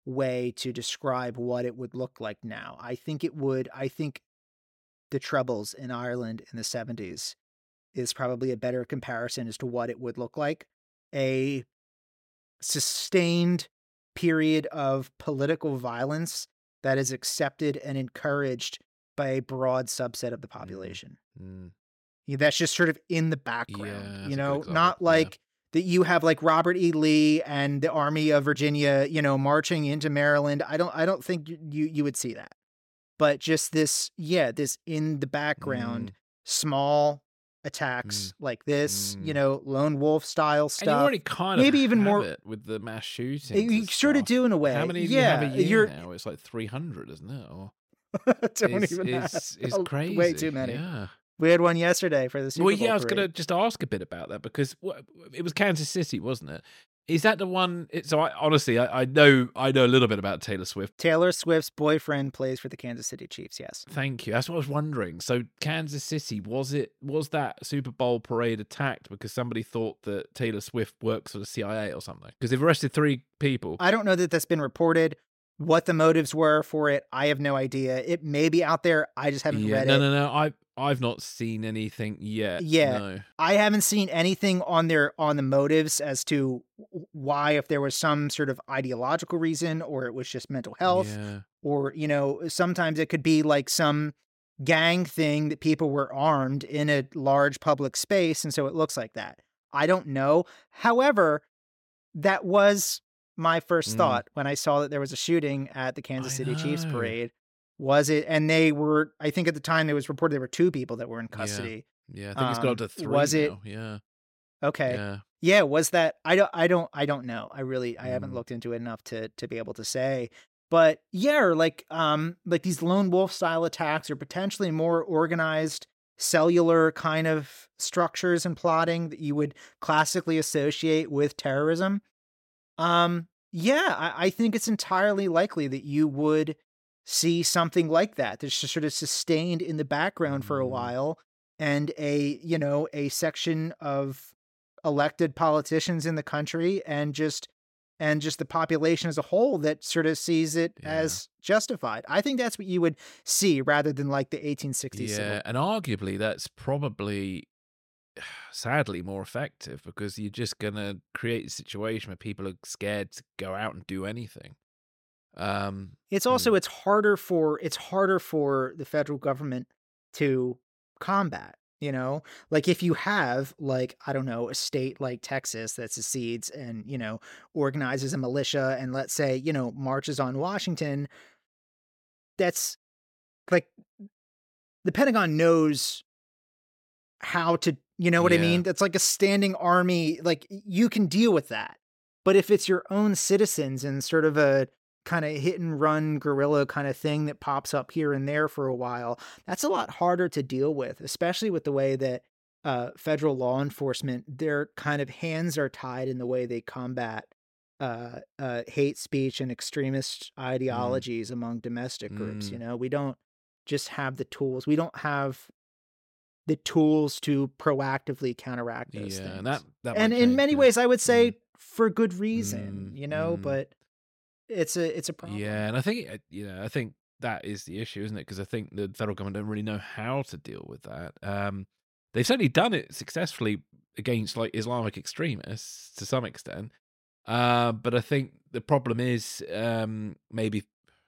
way to describe what it would look like now. I think it would, I think the troubles in Ireland in the 70s is probably a better comparison as to what it would look like. A sustained period of political violence that is accepted and encouraged by a broad subset of the population. Mm. Yeah, That's just sort of in the background, Yeah, you know, not yeah. like that you have like Robert E. Lee and the Army of Virginia, you know, marching into Maryland. I don't, I don't think you you, you would see that, but just this, yeah, this in the background, Mm. small attacks like this, you Mm. know, lone wolf style you stuff. already kind Maybe even more- it with the mass shootings. You and sort of do in a way. How many do yeah, you have a year you're now? It's like 300, isn't it? Or don't it's, even it's, it's crazy. way too many. Yeah. We had one yesterday for the Super well, Bowl yeah, I was going to just ask a bit about that because it was Kansas City, wasn't it? Is that the one? So I honestly, I, I know, I know a little bit about Taylor Swift. Taylor Swift's boyfriend plays for the Kansas City Chiefs. Yes. Thank you. That's what I was wondering. So Kansas City was it? Was that Super Bowl parade attacked because somebody thought that Taylor Swift works for the CIA or something? Because they've arrested three people. I don't know that that's been reported. What the motives were for it, I have no idea. It may be out there. I just haven't yeah, read no, it. No, no, no. I I've not seen anything yet. Yeah. no. I haven't seen anything on their on the motives as to why, if there was some sort of ideological reason, or it was just mental health, Yeah. or you know, sometimes it could be like some gang thing that people were armed in a large public space, and so it looks like that. I don't know. However, that was my first Mm. thought when I saw that there was a shooting at the Kansas I City Chiefs parade. Was it? And they were. I think at the time it was reported there were two people that were in custody. Yeah, I think it's got up Um, to three was it- now. Yeah. Okay. Yeah. Yeah, was that I don't I don't I don't know. I really I haven't Mm. looked into it enough to to be able to say. But yeah, or like um like these lone wolf style attacks are potentially more organized cellular kind of structures and plotting that you would classically associate with terrorism. Um yeah, I, I think it's entirely likely that you would see something like that that's just sort of sustained in the background for a Mm. while and a you know a section of elected politicians in the country and just and just the population as a whole that sort of sees it Yeah. as justified. I think that's what you would see rather than like the 1860s civil Yeah, and arguably that's probably sadly more effective because you're just gonna create a situation where people are scared to go out and do anything. Um, It's also it's harder for it's harder for the federal government to combat, you know? Like if you have like I don't know, a state like Texas that secedes and, you know, organizes a militia and let's say, you know, marches on Washington, that's like the Pentagon knows how to, you know what I mean? That's like a standing army, like you can deal with that. But if it's your own citizens and sort of a kind of hit and run guerrilla kind of thing that pops up here and there for a while, that's a lot harder to deal with, especially with the way that uh, federal law enforcement, their kind of hands are tied in the way they combat uh, uh, hate speech and extremist ideologies among domestic groups. Mm. You know, we don't just have the tools. We don't have the tools to proactively counteract those yeah, things and that, that and in many ways i would say for good reason Mm, you know mm. but it's a it's a problem Yeah, and I think uh, you know, I think that is the issue, isn't it? Because I think the federal government don't really know how to deal with that. Um, they've certainly done it successfully against like Islamic extremists to some extent, uh, but I think the problem is um, maybe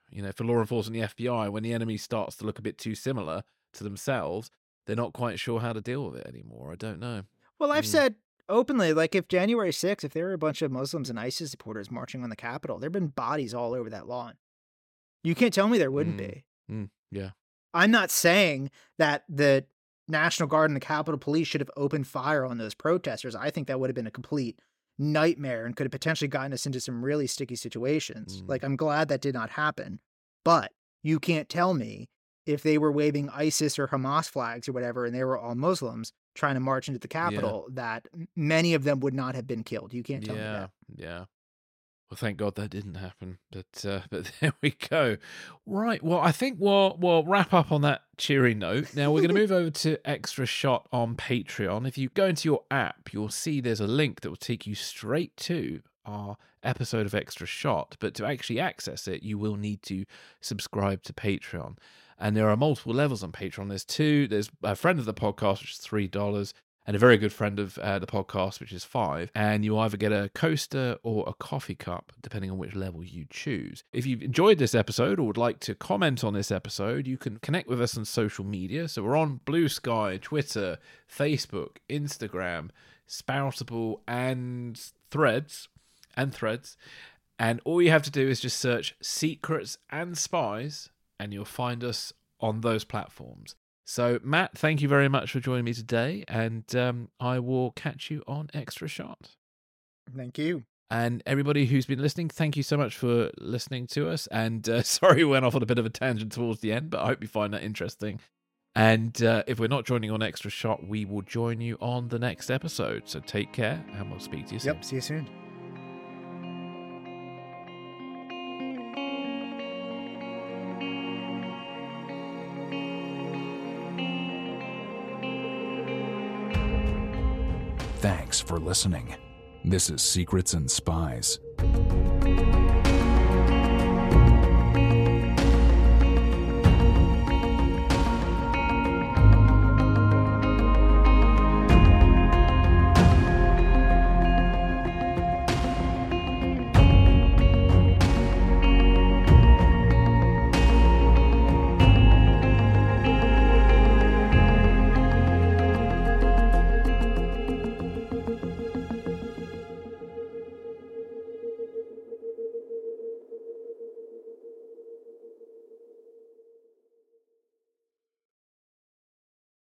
you know for law enforcement, the FBI, when the enemy starts to look a bit too similar to themselves, they're not quite sure how to deal with it anymore. I don't know. well i've Mm. said openly like if january 6th if there were a bunch of muslims and isis supporters marching on the capitol there'd been bodies all over that lawn you can't tell me there wouldn't Mm. be Mm, yeah, i'm not saying that the national guard and the capitol police should have opened fire on those protesters i think that would have been a complete nightmare and could have potentially gotten us into some really sticky situations Mm. like i'm glad that did not happen but you can't tell me if they were waving isis or hamas flags or whatever and they were all muslims trying to march into the capitol that many of them would not have been killed you can't tell me yeah, that yeah. Well, thank God that didn't happen. But uh, but there we go. Right. Well, I think we'll we'll wrap up on that cheery note. Now we're going to move over to extra shot on Patreon. If you go into your app, you'll see there's a link that will take you straight to our episode of Extra Shot. But to actually access it, you will need to subscribe to Patreon. And there are multiple levels on Patreon. There's two. There's a friend of the podcast, which is three dollars, and a very good friend of uh, the podcast, which is five. And you either get a coaster or a coffee cup, depending on which level you choose. If you've enjoyed this episode or would like to comment on this episode, you can connect with us on social media. So we're on Blue Sky, Twitter, Facebook, Instagram, Spoutible, and Threads, and Threads. And all you have to do is just search Secrets and Spies, and you'll find us on those platforms. So, Matt, thank you very much for joining me today, and um, I will catch you on Extra Shot. Thank you. And everybody who's been listening, thank you so much for listening to us. And uh, sorry, we went off on a bit of a tangent towards the end, but I hope you find that interesting. And uh, if we're not joining on Extra Shot, we will join you on the next episode. So take care, and we'll speak to you soon. Yep. See you soon. Thanks for listening. This is Secrets and Spies.